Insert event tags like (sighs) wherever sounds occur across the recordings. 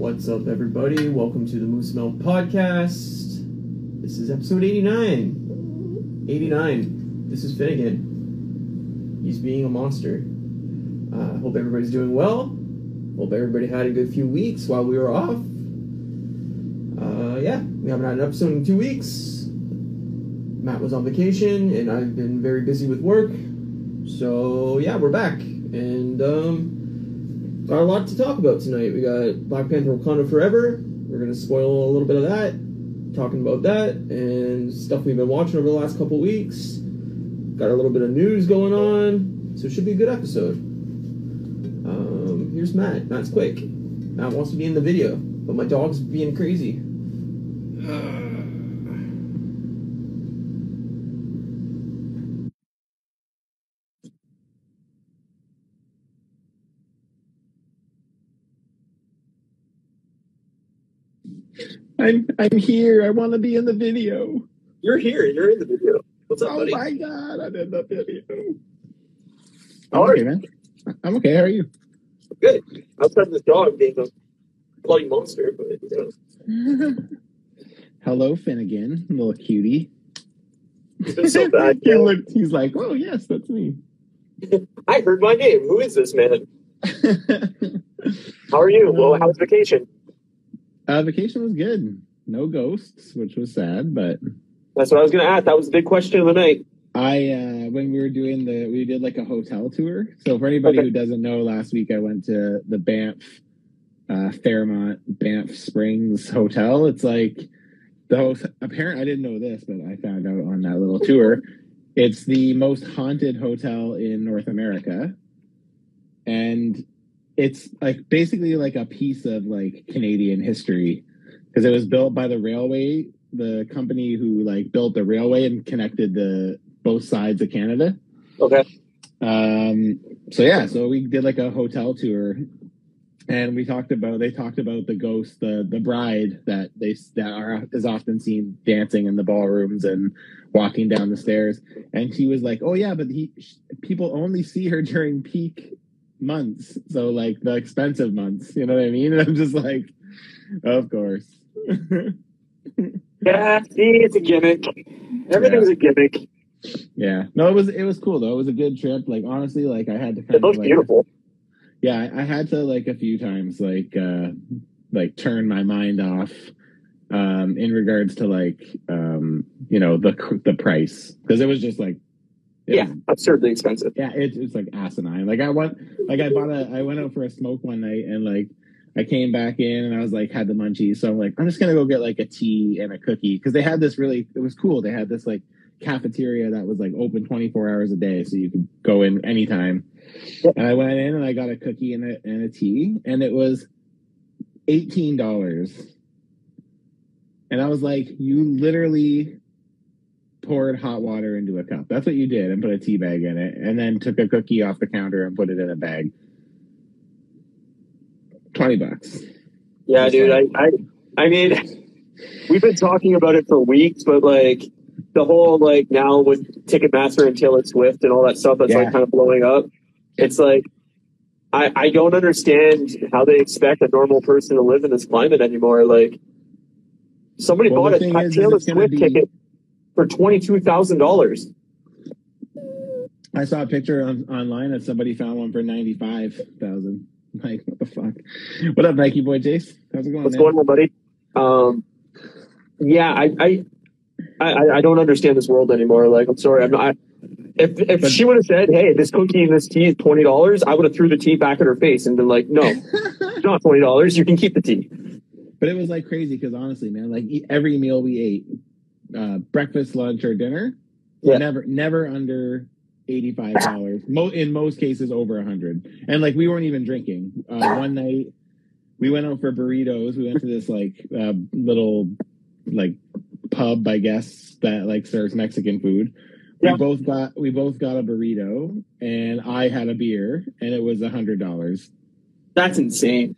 What's up, everybody? Welcome to the Moose Milk Podcast. This is episode 89. 89. This is Finnegan. He's being a monster. Uh, hope everybody's doing well. Hope everybody had a good few weeks while we were off. Uh, yeah, we haven't had an episode in two weeks. Matt was on vacation, and I've been very busy with work. So, yeah, we're back. And, um, got a lot to talk about tonight. We got Black Panther Wakanda Forever. We're going to spoil a little bit of that, talking about that, and stuff we've been watching over the last couple weeks. Got a little bit of news going on. So, it should be a good episode. Um, here's Matt. Matt's quick. Matt wants to be in the video, but my dog's being crazy. (sighs) (sighs) (sighs) I'm I'm here. I want to be in the video. You're here. You're in the video. What's up, oh buddy? my god, I'm in the video. How I'm are okay, you? man. I'm okay. How are you? Good. Outside this dog being a bloody monster, but you know, (laughs) Hello, Finnegan, little cutie. so bad. (laughs) he looked, he's like, oh yes, that's me. (laughs) I heard my name. Who is this man? How are you? Well, how's um, vacation? Uh, vacation was good. No ghosts, which was sad, but That's what I was going to ask. That was the big question of the night. I uh when we were doing the we did like a hotel tour. So for anybody Okay. who doesn't know, last week I went to the Banff uh Fairmont Banff Springs Hotel. It's like the host apparent I didn't know this, but I found out on that little tour. It's the most haunted hotel in North America. And it's like basically like a piece of like Canadian history because it was built by the railway, the company who like built the railway and connected the both sides of Canada. Okay. Um, so yeah, so we did like a hotel tour, and we talked about they talked about the ghost, the the bride that they that are is often seen dancing in the ballrooms and walking down the stairs, and she was like, "Oh yeah, but he people only see her during peak months, so like the expensive months, you know what I mean?" And (laughs) I'm just like, "Of course." (laughs) Yeah, see, it's a gimmick. Everything's a gimmick. yeah, no, it was it was cool though. It was a good trip. Like honestly, like I had to kind It of like, beautiful. yeah I, I had to like a few times like uh like turn my mind off um in regards to like um you know the the price because it was just like Yeah, absurdly expensive. yeah it's it's like asinine. Like i went like i bought a i went out for a smoke one night and like i came back in and i was like had the munchies. So i'm like i'm just gonna go get like a tea and a cookie. Because they had this really it was cool. They had this like cafeteria that was like open 24 hours a day. So you could go in anytime. And i went in and i got a cookie and a, and a tea. And it was $18 and i was like you literally poured hot water into a cup that's what you did and put a tea bag in it and then took a cookie off the counter and put it in a bag 20 bucks Yeah, dude. I. I, I mean, (laughs) we've been talking about it for weeks, but like the whole like now with Ticketmaster and Taylor Swift and all that stuff that's Yeah. like kind of blowing up. It's like I, I don't understand how they expect a normal person to live in this climate anymore. Like somebody Well, bought a thing is, is Taylor Swift be- ticket for twenty two thousand dollars. I saw a picture on, online that somebody found one for ninety five thousand. Like what the fuck? What up, Nike boy, Jace? How's it going? What's man? going on, buddy? Um, yeah, I, I, I, I don't understand this world anymore. Like, I'm sorry, I'm not. I, if if But- she would have said, "Hey, this cookie and this tea is twenty dollars," I would have threw the tea back at her face and been like, "No, it's not twenty dollars. You can keep the tea." But it was like crazy because honestly, man, like every meal we ate, uh, breakfast, lunch, or dinner, Yeah. never, never under eighty five dollars. Mo- in most cases, over a hundred. And like we weren't even drinking. Uh, one night, we went out for burritos. We went to this like uh, little like pub, I guess, that like serves Mexican food. Yeah. We both got we both got a burrito, and I had a beer, and it was a hundred dollars. That's insane.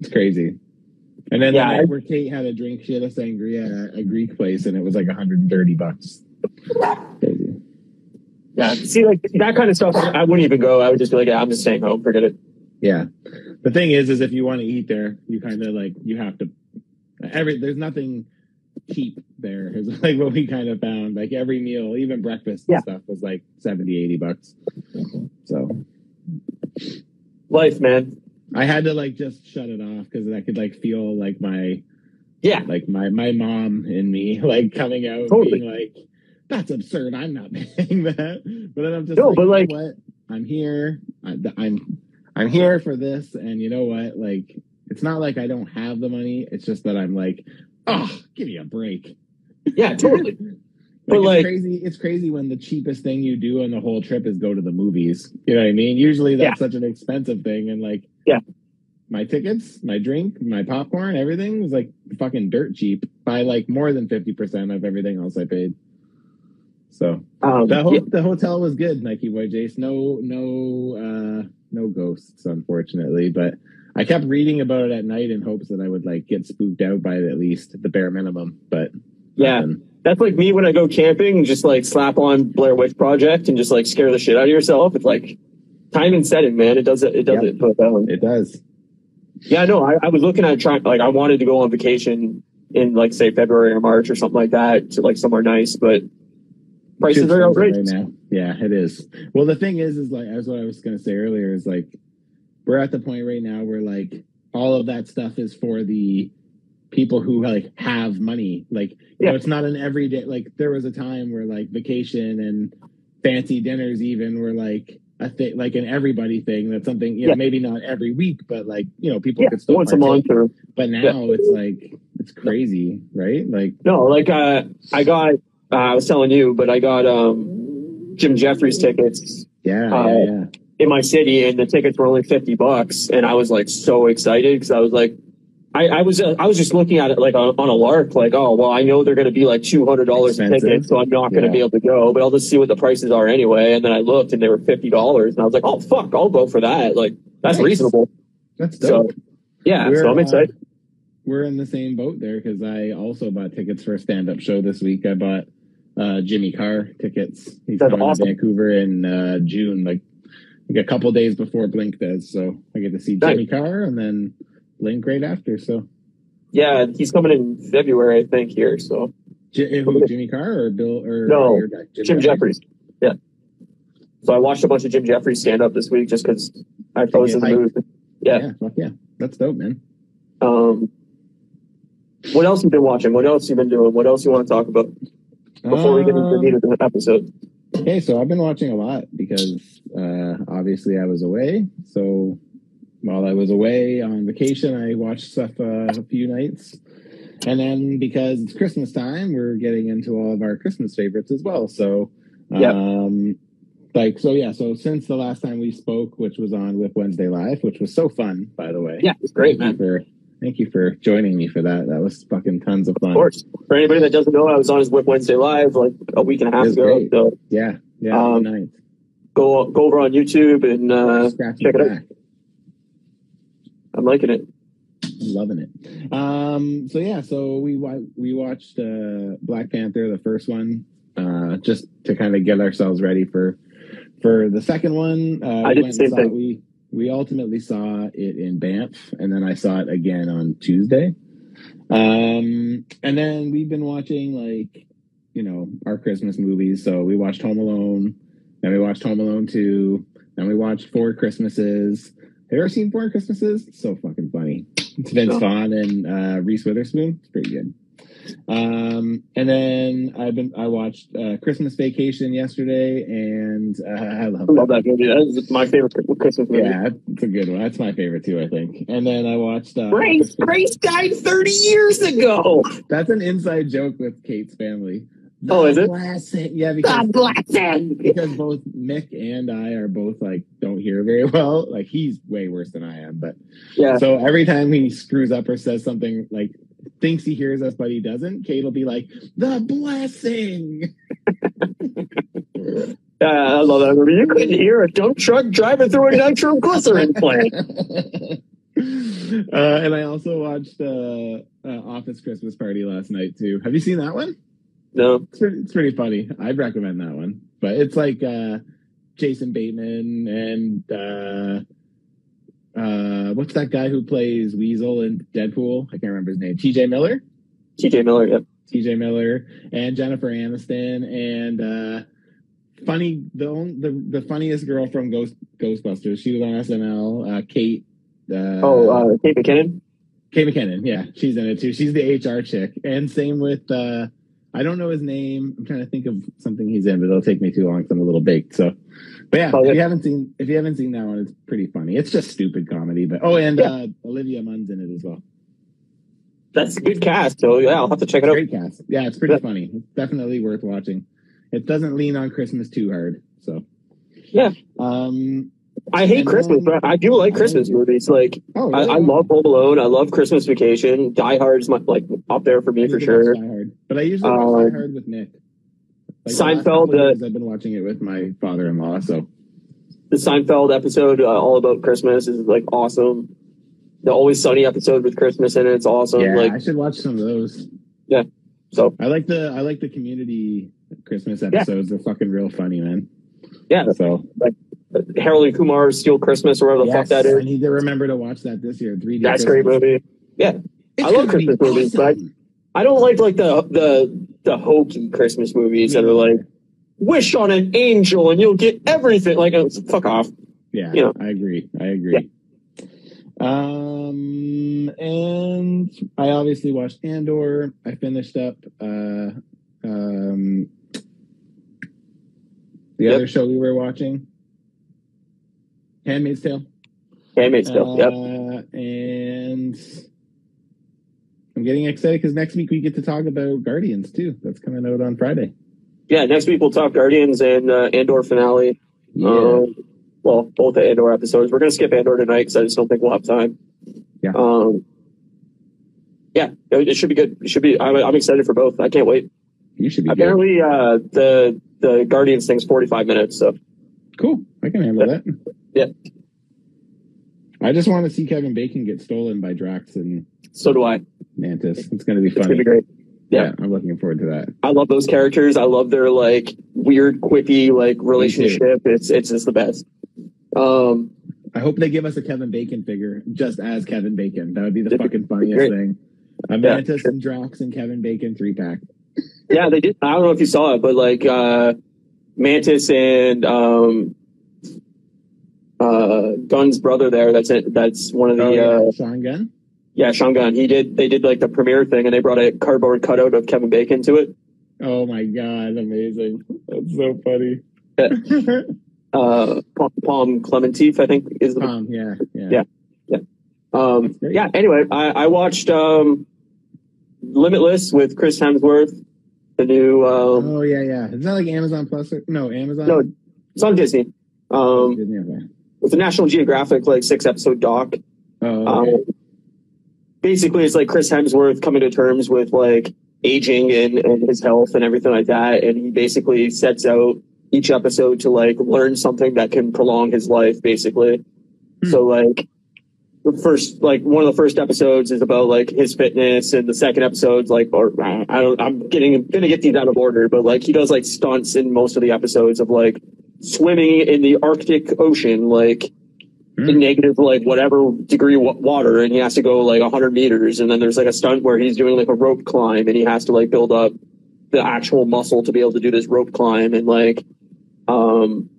It's crazy. And then Yeah, the night where Kate had a drink, she had a sangria at a Greek place, and it was like 130 bucks. Crazy. Yeah, see, like that kind of stuff, I wouldn't even go. I would just be like, yeah, I'm just staying home. Forget it. Yeah. the thing is, is if you want to eat there, you kind of like you have to. Every there's nothing cheap there. Is (laughs) like what we kind of found. Like every meal, even breakfast and Yeah. stuff, was like 70, 80 bucks. So Life, man. I had to like just shut it off because I could like feel like my Yeah. like my my mom in me (laughs) like coming out Totally. being like that's absurd. I'm not (laughs) paying that. But then i'm just No, like, but, you know like- what? I'm here. I, i'm i'm here for this. And you know what? Like it's not like i don't have the money. It's just that i'm like oh give me a break. Yeah, totally. (laughs) But, it's like- crazy it's crazy when the cheapest thing you do on the whole trip is go to the movies you know what i mean usually that's such an expensive thing and like Yeah. my tickets my drink my popcorn everything was like fucking dirt cheap by like more than 50% of everything else i paid so Um, the, ho- yeah, the hotel was good nike boy jace no no uh no ghosts unfortunately but i kept reading about it at night in hopes that i would like get spooked out by it at least the bare minimum but yeah. nothing. That's like me when I go camping just like slap on Blair Witch Project and just like scare the shit out of yourself. It's like time and setting, man. It does it. It does Yep. it. It does Yeah, no, I, I was looking at trying, like, I wanted to go on vacation in, like, say, February or March or something like that to, like, somewhere nice, but prices are outrageous. right now. Yeah, it is. Well, the thing is, is like as what I was going to say earlier is like we're at the point right now where like all of that stuff is for the people who like have money. Like you Yeah. know, it's not an everyday. Like there was a time where like vacation and fancy dinners even were like a thing, like an everybody thing. That's something you know Yeah. maybe not every week, but like you know people Yeah, could still once a month or, But now it's like it's crazy, right? Like no, like, uh, I got, uh, I was telling you, but I got, um, Jim Jeffries tickets yeah, Uh, yeah, yeah. in my city and the tickets were only 50 bucks. And I was, like, so excited because I was like, I, I was uh, I was just looking at it like on, on a lark, like oh well I know they're going to be like two hundred dollars a ticket, so I'm not going to Yeah. be able to go, but I'll just see what the prices are anyway. And then I looked and they were fifty dollars, and I was like, oh fuck, I'll go for that. Like that's Nice. reasonable. That's So dope. yeah, We're, so I'm uh, excited. we're in the same boat there because I also bought tickets for a stand up show this week. I bought uh, Jimmy Carr tickets. He's That's coming awesome. to Vancouver in uh, June, like, like a couple days before Blink does. So I get to see Nice. Jimmy Carr and then Blink right after. So Yeah, he's coming in February, I think here. So J- who, Jimmy Carr or Bill or No, your guy, Jim Jeffries. Yeah. So I watched a bunch of Jim Jeffries stand up this week just because I was in the mood. Yeah. Yeah, yeah, that's dope, man. Um, what else you been watching? What else you been doing? What else you want to talk about before we get into the Um, meat of the episode? Okay, so I've been watching a lot because uh, obviously I was away. So while I was away on vacation, I watched stuff uh, a few nights. And then because it's Christmas time, we're getting into all of our Christmas favorites as well. So, Yeah. um, like, so yeah, so since the last time we spoke, which was on Whip Wednesday Live, which was so fun, by the way. Yeah, it's great, Thank man. you For, thank you for joining me for that. That was fucking tons of fun. Of course. For anybody that doesn't know, I was on his Whip Wednesday Live like a week and a half ago. great. So Yeah, yeah, Um, ninth. go go over on YouTube and uh, check it it out. I'm liking it. loving it. Um, so yeah, so we we watched uh, Black Panther, the first one, uh, just to kind of get ourselves ready for for the second one. Uh, I we did the same thing. We we ultimately saw it in Banff, and then I saw it again on Tuesday. Um, and then we've been watching like you know our Christmas movies. So we watched Home Alone, then we watched Home Alone Two, then we watched Four Christmases. Have you ever seen Four Christmases? It's so fucking funny. It's Vince Vaughn and uh, Reese Witherspoon. It's pretty good. Um, and then I've been I watched uh, Christmas Vacation yesterday, and uh, I love, I love that movie. That is my favorite Christmas movie. Yeah, it's a good one. That's my favorite too, I think. And then I watched. Uh, Grace, Grace died 30 years ago. That's an inside joke with Kate's family. Oh, is it? Blessing. Yeah, because God bless him. because both Mick and I are both like don't hear very well. Like he's way worse than I am, but Yeah. so every time he screws up or says something like thinks he hears us but he doesn't, Kate will be like, "The blessing." Yeah, I love that movie. You couldn't hear a dump truck driving through a nitroglycerin plant. (laughs) uh, and I also watched uh, uh, Office Christmas Party last night too. Have you seen that one? No. It's pretty, it's pretty funny. I'd recommend that one. But it's like uh, Jason Bateman and uh, uh, what's that guy who plays Weasel in Deadpool? I can't remember his name. T.J. Miller. T.J. Miller. Yep. T.J. Miller and Jennifer Aniston and uh, funny the only, the the funniest girl from Ghost Ghostbusters. She was on SNL. Uh, Kate. Uh, Oh, uh, Kate McKinnon. Kate McKinnon. Yeah, she's in it too. She's the HR chick. And same with uh, I don't know his name. I'm trying to think of something he's in, but it'll take me too long because I'm a little baked. So, but yeah, Oh, if you haven't seen if you haven't seen that one, it's pretty funny. It's just stupid comedy. But oh, and Yeah. uh, Olivia Munn's in it as well. That's a good cast. So yeah, I'll have to check it out. Great cast. Yeah, it's pretty Yeah. funny. It's definitely worth watching. It doesn't lean on Christmas too hard. So Yeah. Um. I hate Christmas, but I do like Christmas movies. Like Oh, I, really? I love Home Alone. I love Christmas Vacation. Die Hard's my, like up there for me for sure. Die Hard. But I usually watch Uh, Die Hard with Nick. the last Seinfeld, couple uh, I've been watching it with my father-in-law. So The Seinfeld episode, uh, all about Christmas, is like awesome. The Always Sunny episode with Christmas in it, it's awesome. yeah, Like I should watch some of those. Yeah. So, I like the I like the community Christmas episodes. They're fucking real funny, man. yeah. So Harold Kumar's Steal Christmas or whatever the fuck yes, that I need to remember to watch that this year. Three. That's a great movie. Yeah, I love Christmas movies, but I don't like like the the the hokey Christmas movies that are like wish on an angel and you'll get everything. Like, uh, fuck off. Yeah, you know. I agree. I agree. Um, and I obviously watched Andor. I finished up uh, um, the Yep. other show we were watching, Handmaid's Tale. Handmaid's Tale. Yep. Uh, and I'm getting excited because next week we get to talk about Guardians too. That's coming out on Friday. Yeah, next week we'll talk Guardians and uh, Andor finale. Yeah. Um, well, both the Andor episodes. We're gonna skip Andor tonight because I just don't think we'll have time. Yeah. Um. Yeah, it, it should be good. It should be. I'm, I'm excited for both. I can't wait. you should be good. Apparently, uh, the the Guardians thing's 45 minutes. So Cool. I can handle that. Yeah. I just want to see Kevin Bacon get stolen by Drax and so do I. Mantis. It's going to be fun. It's gonna be great. Yeah. Yeah. I'm looking forward to that. I love those characters. I love their like weird, quippy like relationship. It's it's just the best. Um. I hope they give us a Kevin Bacon figure just as Kevin Bacon. That would be the fucking funniest great. thing. A Yeah, Mantis sure. and Drax and Kevin Bacon three pack. Yeah, they did. I don't know if you saw it, but like uh Mantis and um uh Gunn's brother there, that's it that's one of the Oh, yeah. uh Sean Gunn? yeah, Sean Gunn. He did they did like the premiere thing and they brought a cardboard cutout of Kevin Bacon to it. Oh my God. Amazing. That's so funny. (laughs) Uh Pom Klementieff, I think is the Tom, yeah. Yeah. Yeah. um yeah, anyway, I, I watched um Limitless with Chris Hemsworth, the new um Oh, yeah, yeah. Is that like Amazon Plus? Or, no, Amazon? no it's on Disney. Um Disney, okay. It's a National Geographic like six episode doc. Oh, Um, basically, it's like Chris Hemsworth coming to terms with like aging and, and his health and everything like that. And he basically sets out each episode to like learn something that can prolong his life, basically. Hmm. So like the first, like one of the first episodes is about like his fitness, and the second episode's like, or I don't, I'm getting gonna get these out of order, but like he does like stunts in most of the episodes of like swimming in the Arctic Ocean, like in negative like whatever degree wa- water and he has to go like 100 meters and then there's like a stunt where he's doing like a rope climb and he has to like build up the actual muscle to be able to do this rope climb and like um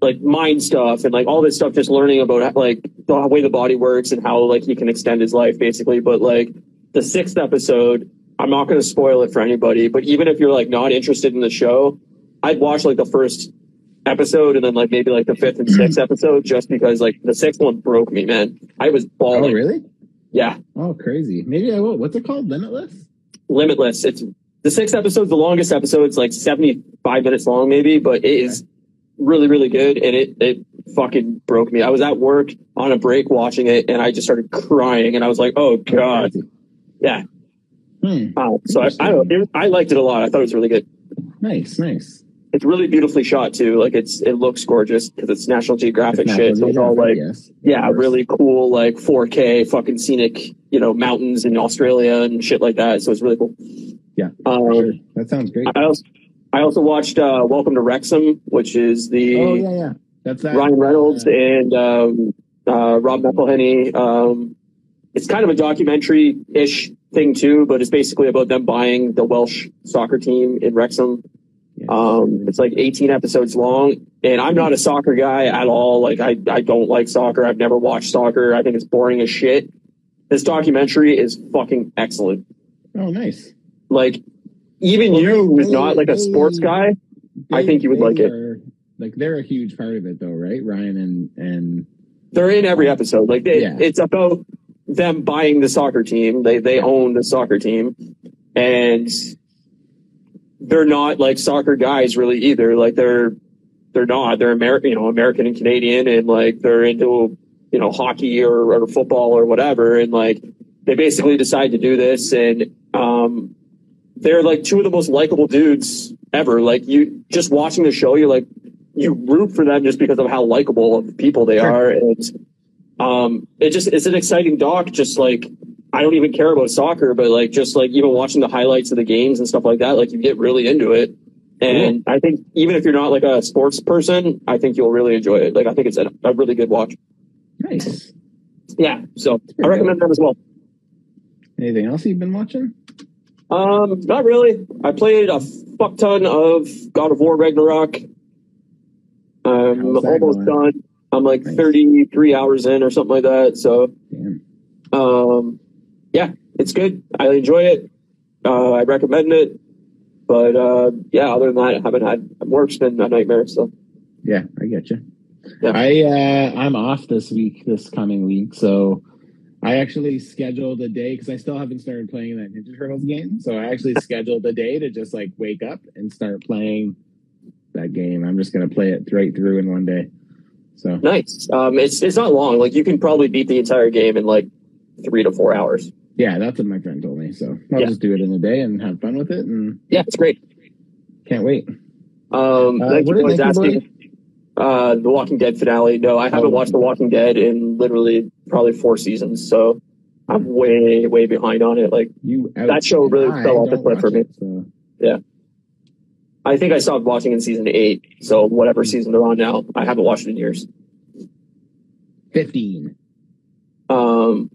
like mind stuff and like all this stuff just learning about like the way the body works and how like he can extend his life basically but like the sixth episode i'm not going to spoil it for anybody but even if you're like not interested in the show i'd watch like the first episode and then like maybe like the fifth and sixth (clears throat) episode just because like the sixth one broke me, man. I was Oh, really? Yeah, Oh, crazy. Maybe I will. What's it called? Limitless? limitless. It's the sixth episode's the longest episode. It's like seventy five minutes long, maybe, but it is really really good and it it fucking broke me. I was at work on a break watching it and I just started crying and I was like, oh god, yeah. Hmm. Uh, so I I, it, I liked it a lot. I thought it was really good. Nice, nice. It's really beautifully shot too. Like it's it looks gorgeous because it's National Geographic It's shit. So it's all like yes. yeah, really cool, like 4K fucking scenic, you know, mountains in Australia and shit like that. So it's really cool. Yeah, Um, sure. That sounds great. I also, I also watched uh, Welcome to Wrexham, which is the Oh yeah, yeah. That's that. Ryan Reynolds uh, and um, uh, Rob McElhenney. Um, it's kind of a documentary ish thing too, but it's basically about them buying the Welsh soccer team in Wrexham. Um, it's like 18 episodes long, and I'm not a soccer guy at all. Like I, I don't like soccer. I've never watched soccer. I think it's boring as shit. This documentary is fucking excellent. oh, nice. Like even Well, you, who's they- not like a they- sports guy, I think you would like it. Are, like they're a huge part of it, though, right? Ryan and and they're in every episode. Like they, Yeah. it's about them buying the soccer team. They they own the soccer team, and they're not like soccer guys really either. Like they're they're not. They're American, you know, American and Canadian, and like they're into you know hockey or, or football or whatever. And like they basically decide to do this, and um, they're like two of the most likable dudes ever. Like you just watching the show, you're like you root for them just because of how likable of people they Sure. are, and um, it just it's an exciting doc. Just like I don't even care about soccer, but like just like even watching the highlights of the games and stuff like that, like you get really into it. And I think even if you're not like a sports person, I think you'll really enjoy it. Like I think it's a, a really good watch. nice. Yeah, so I recommend that as well. Anything else you've been watching? Um, not really. I played a fuck ton of God of War Ragnarok. I'm almost going? done. I'm like Nice. 33 hours in or something like that. So, Damn. um, yeah, it's good. I enjoy it. Uh, I recommend it. But, uh, yeah, other than that, I haven't had work's been a nightmare. So, Yeah, I get you. Yeah. I uh, I'm off this week, this coming week, so I actually scheduled a day because I still haven't started playing that Ninja Turtles game. So I actually (laughs) scheduled a day to just like wake up and start playing that game. I'm just gonna play it right through in one day. So nice. Um, it's, it's not long. Like you can probably beat the entire game in like three to four hours. Yeah, that's what my friend told me. So I'll Yeah. just do it in a day and have fun with it, and Yeah, it's great. can't wait. Um, Uh, what you did boys Thank You asking. Uh, the Walking Dead finale. No, I haven't Oh. watched The Walking Dead in literally probably four seasons, so I'm way, way behind on it. Like, You That show really I fell off the cliff for me. it, so. Yeah, I think I stopped watching in season eight, so whatever season they're on now, I haven't watched it in years. Fifteen. Um,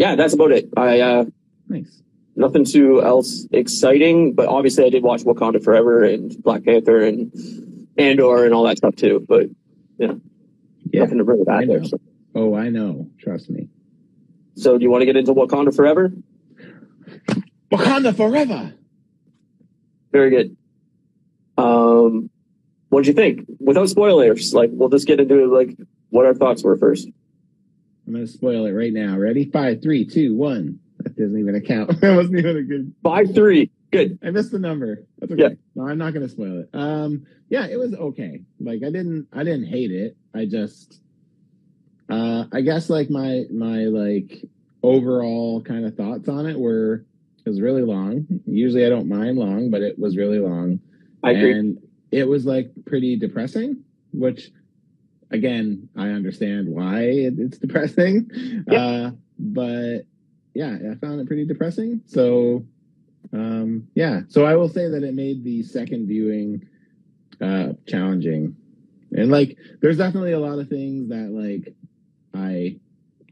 yeah, that's about it. I uh, Nice. nothing too else exciting, but obviously I did watch Wakanda Forever and Black Panther and Andor and all that stuff too. But Yeah. yeah nothing to bring back there. So. Oh, I know. Trust me. so, do you want to get into Wakanda Forever? Wakanda forever. Very good. Um, what did you think? Without spoilers, like we'll just get into like what our thoughts were first. I'm gonna spoil it right now. Ready? Five, three, two, one. That doesn't even account. (laughs) that wasn't even a good. Five three, good. I missed the number. That's okay. Yeah. No, I'm not gonna spoil it. Um, yeah, it was okay. Like I didn't, I didn't hate it. I just, uh, I guess like my my like overall kind of thoughts on it were it was really long. Usually I don't mind long, but it was really long. I agree. And it was like pretty depressing, which again, I understand why it, it's depressing. Uh, but yeah, I found it pretty depressing. So, um, yeah, so I will say that it made the second viewing, uh, challenging. And like, there's definitely a lot of things that like I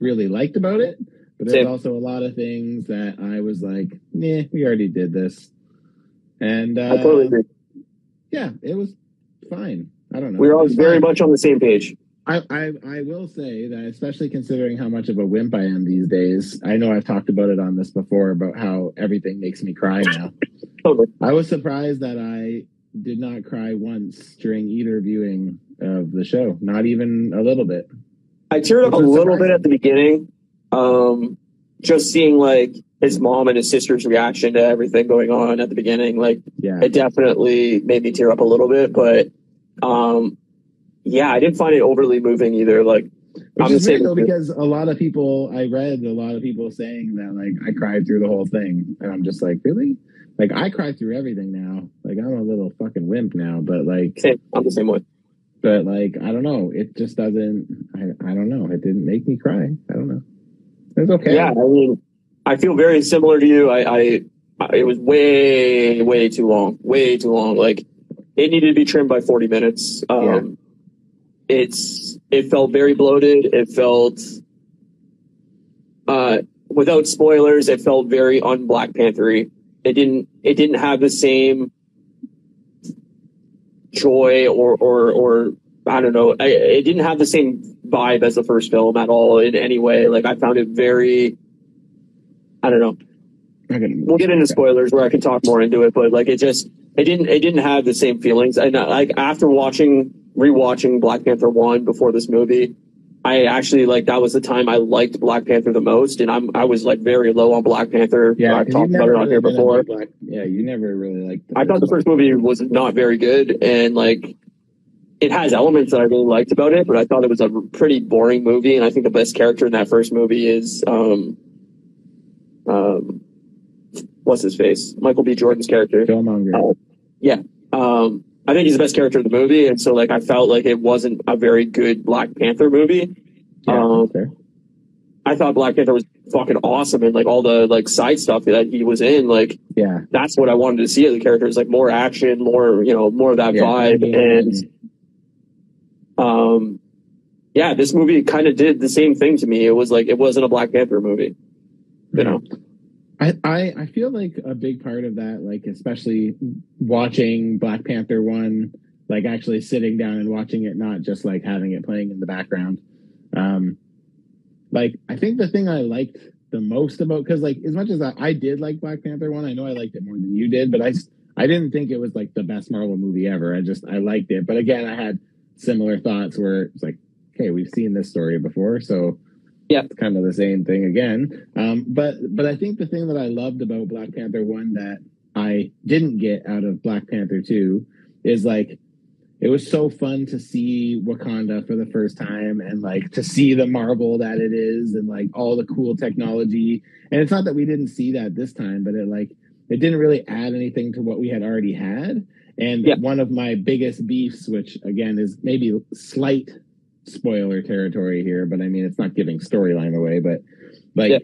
really liked about it, but there's Same. also a lot of things that I was like, nah, we already did this. And, uh, I totally agree. yeah, it was fine. I don't know. We're It all very much on the same page. I, I I will say that, especially considering how much of a wimp I am these days. I know I've talked about it on this before about how everything makes me cry now. (laughs) Totally. I was surprised that I did not cry once during either viewing of the show, not even a little bit. I teared up a Which was little bit at the beginning, um, just seeing like his mom and his sister's reaction to everything going on at the beginning. Like Yeah, it definitely made me tear up a little bit, but um, yeah, I didn't find it overly moving either. Like which I'm is the same though because a lot of people I read a lot of people saying that like I cried through the whole thing, and I'm just like, really? Like I cry through everything now. Like I'm a little fucking wimp now, but like same, I'm the same way. but like I don't know, it just doesn't. I I don't know. It didn't make me cry. I don't know. It's okay. Yeah, I mean, I feel very similar to you. I, I it was way, way too long, way too long. Like it needed to be trimmed by 40 minutes. Um, it's it felt very bloated. It felt uh, without spoilers, it felt very un Black Panthery. It didn't it didn't have the same joy or or or I don't know. I, it didn't have the same vibe as the first film at all in any way. Like I found it very. I don't know. We'll get into spoilers where I can talk more into it, but like it just it didn't it didn't have the same feelings. And uh, like after watching rewatching Black Panther one before this movie, I actually like that was the time I liked Black Panther the most, and I'm I was like very low on Black Panther. Yeah, I've talked about it on really here before. Black, yeah, you never really liked. I thought the first movie was not very good, and like it has elements that I really liked about it, but I thought it was a pretty boring movie. And I think the best character in that first movie is um, um, what's his face, Michael B. Jordan's character. Killmonger. Oh. Um, I think he's the best character in the movie, and so like I felt like it wasn't a very good Black Panther movie. yeah, um, fair. I thought Black Panther was fucking awesome, and like all the like side stuff that he was in, like yeah, that's what I wanted to see of the characters, like more action, more you know, more of that yeah. vibe, I mean, and um, yeah, this movie kind of did the same thing to me. It was like it wasn't a Black Panther movie, you know. I, I I feel like a big part of that, like especially watching Black Panther one, like actually sitting down and watching it, not just like having it playing in the background. Um, like I think the thing I liked the most about because like as much as I, I did like Black Panther one, I know I liked it more than you did, but I I didn't think it was like the best Marvel movie ever. I just I liked it, but again, I had similar thoughts where it's like, okay, we've seen this story before, so Yeah. it's kind of the same thing again. Um, but but I think the thing that I loved about Black Panther one that I didn't get out of Black Panther two is like it was so fun to see Wakanda for the first time and like to see the marvel that it is and like all the cool technology. And it's not that we didn't see that this time, but it like it didn't really add anything to what we had already had. And Yeah. one of my biggest beefs, which again is maybe slight spoiler territory here, but I mean it's not giving storyline away, but like Yeah.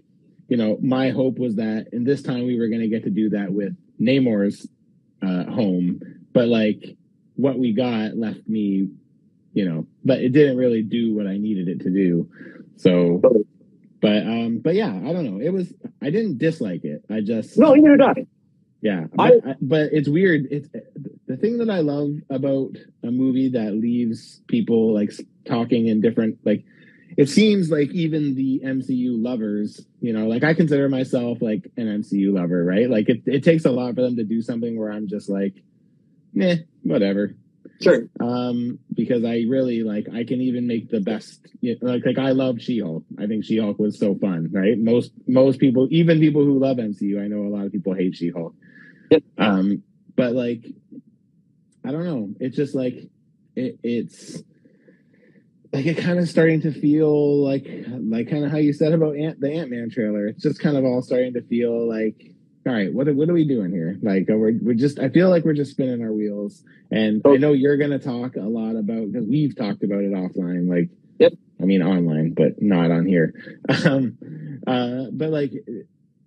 you know, my hope was that in this time we were going to get to do that with Namor's uh, home, but like what we got left me, you know, but it didn't really do what I needed it to do. So, but um, but yeah, I don't know. It was I didn't dislike it. I just No, neither did I. yeah, I- but, I, but it's weird. It's the thing that I love about a movie that leaves people like talking in different like. It seems like even the MCU lovers, you know, like I consider myself like an MCU lover, right? Like it, it takes a lot for them to do something where I'm just like, meh, whatever Sure. um because i really like i can even make the best you know, like like i love she-hulk i think she-hulk was so fun right most most people even people who love mcu i know a lot of people hate she-hulk Yep. um but like i don't know it's just like it, it's like it kind of starting to feel like like kind of how you said about Ant, the ant-man trailer it's just kind of all starting to feel like all right what, are- what are we doing here like we're, we're just i feel like we're just spinning our wheels and I know you're going to talk a lot about because we've talked about it offline, like, Yep. I mean, online, but not on here. (laughs) Um, uh, but like,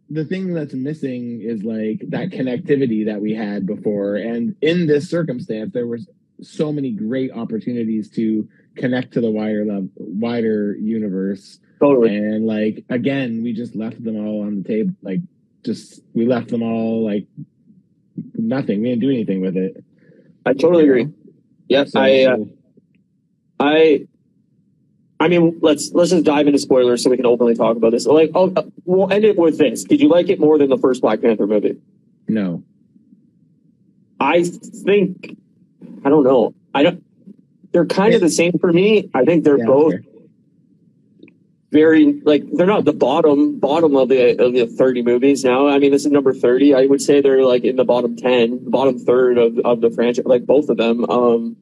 the thing that's missing is like that connectivity that we had before. And in this circumstance, there was so many great opportunities to connect to the wider love, wider universe. Totally. And like, again, we just left them all on the table. Like, just, we left them all like nothing. We didn't do anything with it. I totally you agree. know? Yep. So- I, uh, I, I mean, let's let's just dive into spoilers so we can openly talk about this. Like, oh, uh, we'll end it with this. Did you like it more than the first Black Panther movie? no. I think, I don't know. I don't. They're kind of the same for me. I think they're Yeah, both fair. very like they're not the bottom bottom of the of the 30 movies now. I mean, this is number 30. I would say they're like in the bottom 10, bottom third of of the franchise. Like both of them. Um,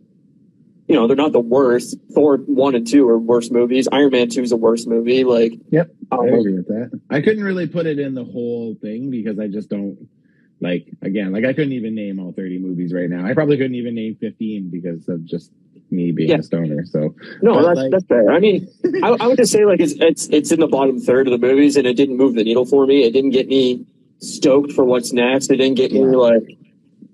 you know, they're not the worst. Thor one and two are worst movies. Iron Man two is a worst movie. Like, Yep, I um, agree with that. I couldn't really put it in the whole thing because I just don't like again, like I couldn't even name all 30 movies right now. I probably couldn't even name 15 because of just me being Yeah. a stoner. So no, that's like- that's fair. I mean, I, I would just say like it's it's it's in the bottom third of the movies, and it didn't move the needle for me. It didn't get me stoked for what's next. It didn't get me like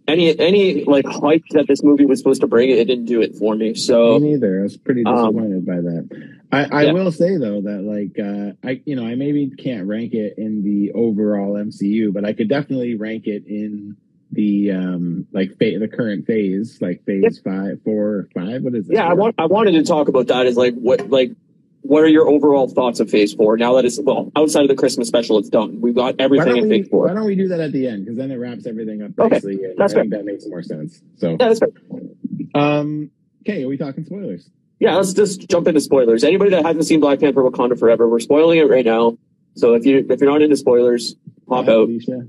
any any like hype that this movie was supposed to bring, it didn't do it for me. Me So neither. I was pretty Um, disappointed by that. I, I yeah. will say though that like uh, I you know I maybe can't rank it in the overall MCU, but I could definitely rank it in the um like fa- the current phase, like phase five, four, or five. What is it? yeah, I want I wanted to talk about that. Is like what like what are your overall thoughts of Phase Four now that it's well outside of the Christmas special, it's done. We've got everything in we, Phase Four. why don't we do that at the end? Because then it wraps everything up Okay, nicely. and that's I think that makes more sense. So, Yeah, that's fair. um, okay, are we talking spoilers? Yeah, let's just jump into spoilers. Anybody that hasn't seen Black Panther: Wakanda Forever, we're spoiling it right now. So if you if you're not into spoilers, pop Bye, out. Alicia.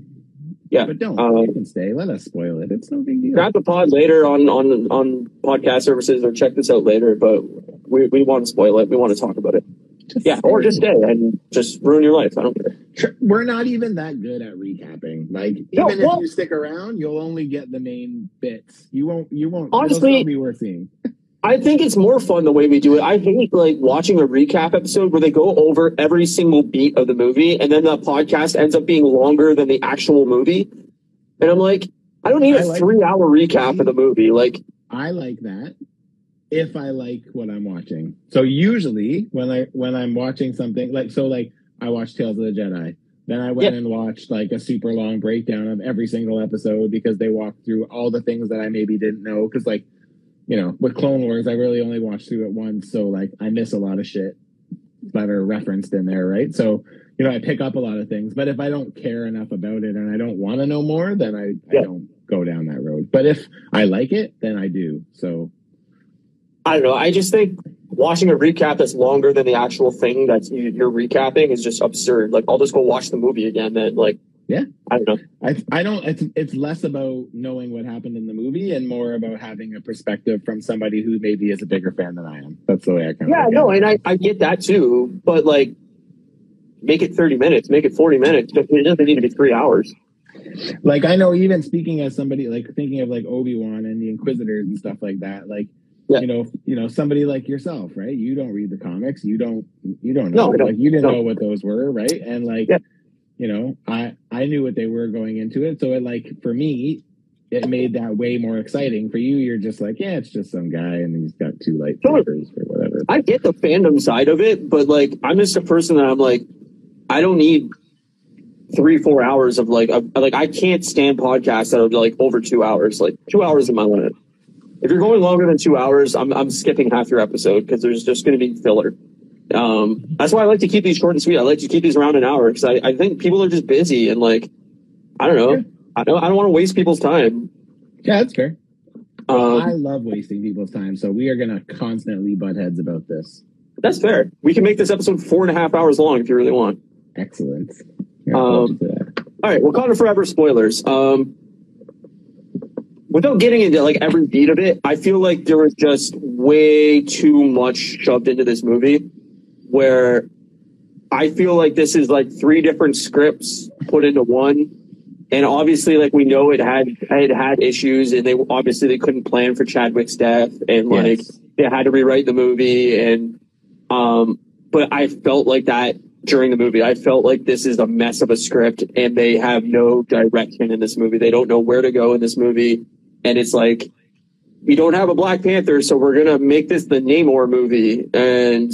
Yeah. but don't. Um, you can stay. Let us spoil it. It's no big deal. grab the pod later on on on podcast services or check this out later. But we, we want to spoil it. We want to talk about it. Just Yeah, or just stay and just ruin your life. I don't care. We're not even that good at recapping. Like No, even well- if you stick around, you'll only get the main bits. You won't. You won't. Honestly- be worth seeing. (laughs) I think it's more fun the way we do it. I hate like watching a recap episode where they go over every single beat of the movie and then the podcast ends up being longer than the actual movie. And I'm like, I don't need I a like- three hour recap of the movie. Like, I like that if I like what I'm watching. So usually when I when I'm watching something like so like I watched Tales of the Jedi. Then I went Yeah. and watched like a super long breakdown of every single episode because they walked through all the things that I maybe didn't know. Cause like, you know, with Clone Wars, I really only watched through it once. So like I miss a lot of shit that are referenced in there, right? So, you know, I pick up a lot of things. But if I don't care enough about it and I don't want to know more, then I, Yeah. I don't go down that road. But if I like it, then I do. So I don't know. I just think watching a recap that's longer than the actual thing that you, you're recapping is just absurd. Like, I'll just go watch the movie again. Then, like, Yeah. I don't know. I I don't it's it's less about knowing what happened in the movie and more about having a perspective from somebody who maybe is a bigger fan than I am. That's the way I kind of Yeah, no, and I, I get that too. But like, make it 30 minutes, make it 40 minutes. But it doesn't need to be three hours. like I know even speaking as somebody like thinking of like Obi-Wan and the Inquisitors and stuff like that, like Yeah. you know, you know, somebody like yourself, right? You don't read the comics, you don't you don't know No, don't. like you didn't No. know what those were, right? And like Yeah. You know, I I knew what they were going into it. So it like for me, it made that way more exciting. For you, you're just like, yeah, it's just some guy and he's got two lightsabers or whatever. I get the fandom side of it, but like, I'm just a person that I'm like, I don't need three, four hours of like, of, like, I can't stand podcasts that are like over two hours. Like, two hours is my limit. If you're going longer than two hours, I'm, I'm skipping half your episode because there's just going to be filler. Um, that's why I like to keep these short and sweet. I like to keep these around an hour because I, I think people are just busy and like, I don't know. I don't, I don't want to waste people's time. Yeah, that's fair. Um, I love wasting people's time, so we are gonna constantly butt heads about this. that's fair. We can make this episode four and a half hours long if you really want. Excellent. Um, hold you to that. All right, Wakanda Forever spoilers. Um, without getting into like every beat of it, I feel like there was just way too much shoved into this movie, where I feel like this is like three different scripts put into one, and obviously, like we know it had it had issues, and they obviously they couldn't plan for Chadwick's death, and like Yes. they had to rewrite the movie, and um, but I felt like that during the movie. I felt like this is a mess of a script and they have no direction in this movie. They don't know where to go in this movie. And it's like, we don't have a Black Panther, so we're going to make this the Namor movie. And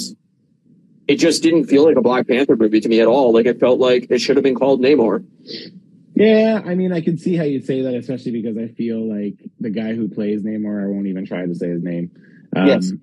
it just didn't feel like a Black Panther movie to me at all. Like it felt like it should have been called Namor. Yeah, I mean, I can see how you'd say that, especially because I feel like the guy who plays Namor, I won't even try to say his name. Um, Yes.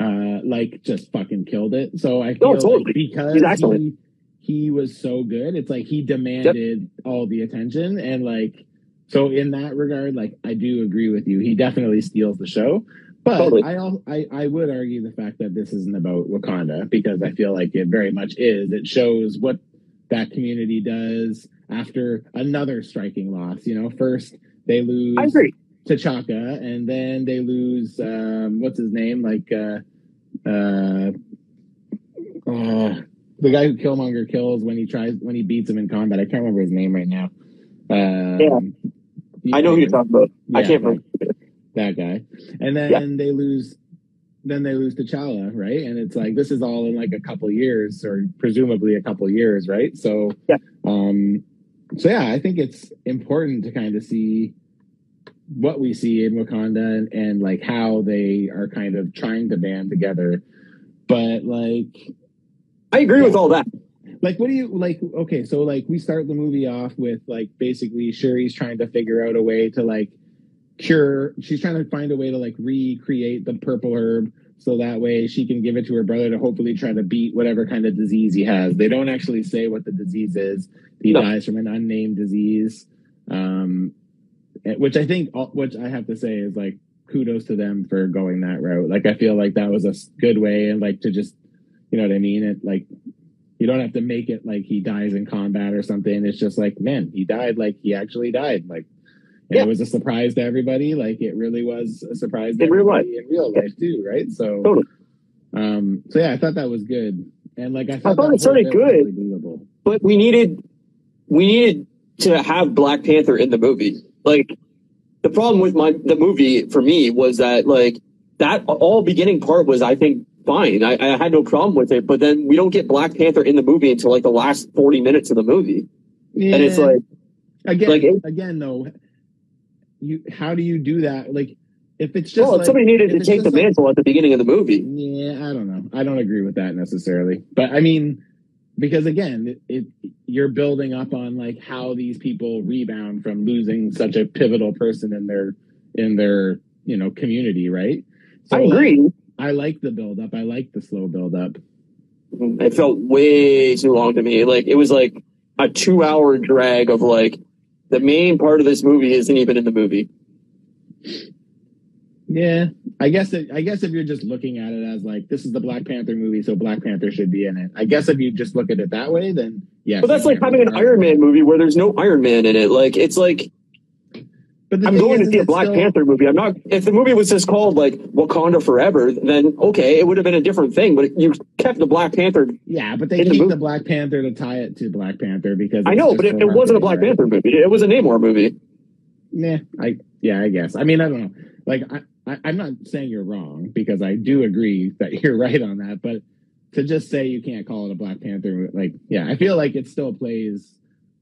Uh, like just fucking killed it. So I feel No, like because he, he was so good, it's like he demanded all the attention and like so in that regard, like I do agree with you. He definitely steals the show. But Totally. I, I I would argue the fact that this isn't about Wakanda because I feel like it very much is. It shows what that community does after another striking loss. You know, first they lose I agree. T'Chaka, and then they lose um, what's his name, like uh, uh, uh, the guy who Killmonger kills when he tries when he beats him in combat. I can't remember his name right now. Um, I know who you're talking about. I can't remember. That guy. And then they lose then they lose T'Challa, right? And it's like this is all in like a couple years or presumably a couple years, right? So Yeah. um so yeah, I think it's important to kind of see what we see in Wakanda and, and like how they are kind of trying to band together. But like I agree with all that. like what do you like okay so like we start the movie off with like basically Shuri's trying to figure out a way to like cure she's trying to find a way to like recreate the purple herb so that way she can give it to her brother to hopefully try to beat whatever kind of disease he has they don't actually say what the disease is he No. dies from an unnamed disease um which i think which i have to say is like kudos to them for going that route like i feel like that was a good way and like to just you know what i mean it like you don't have to make it like he dies in combat or something. It's just like, man, he died like he actually died. Like, Yeah. it was a surprise to everybody. Like, it really was a surprise to In real everybody in real life too, right? So, Totally. um, so yeah, I thought that was good, and like I thought thought, it that started whole bit was good. really but we needed we needed to have Black Panther in the movie. Like the problem with my the movie for me was that like that all beginning part was I think fine. I, I had no problem with it, but then we don't get Black Panther in the movie until like the last forty minutes of the movie, Yeah. and it's like again, like, again though, you how do you do that? Like, if it's just well, like, somebody needed to take the just like- mantle at the beginning of the movie. Yeah, I don't know. I don't agree with that necessarily. But I mean, because again, it, it you're building up on like how these people rebound from losing such a pivotal person in their in their you know community, right? I like, agree. I like the build up. I like the slow build up. It felt way too long to me. Like it was like a two hour drag of like the main part of this movie isn't even in the movie. Yeah, I guess it, I guess if you're just looking at it as like this is the Black Panther movie, so Black Panther should be in it. I guess if you just look at it that way, then yeah. But that's like having an Iron Man movie where there's no Iron Man in it. Like it's like I'm going is, to see a Black still- Panther movie. I'm not. If the movie was just called like Wakanda Forever, then okay, it would have been a different thing. But you kept the Black Panther. Yeah, but they the keep movie. the Black Panther to tie it to Black Panther because I know, but it, it wasn't a Black right? Panther movie. It was a Namor movie. Nah, I yeah, I guess. I mean, I don't know. Like, I, I I'm not saying you're wrong because I do agree that (laughs) you're right on that. But to just say you can't call it a Black Panther, like, yeah, I feel like it still plays.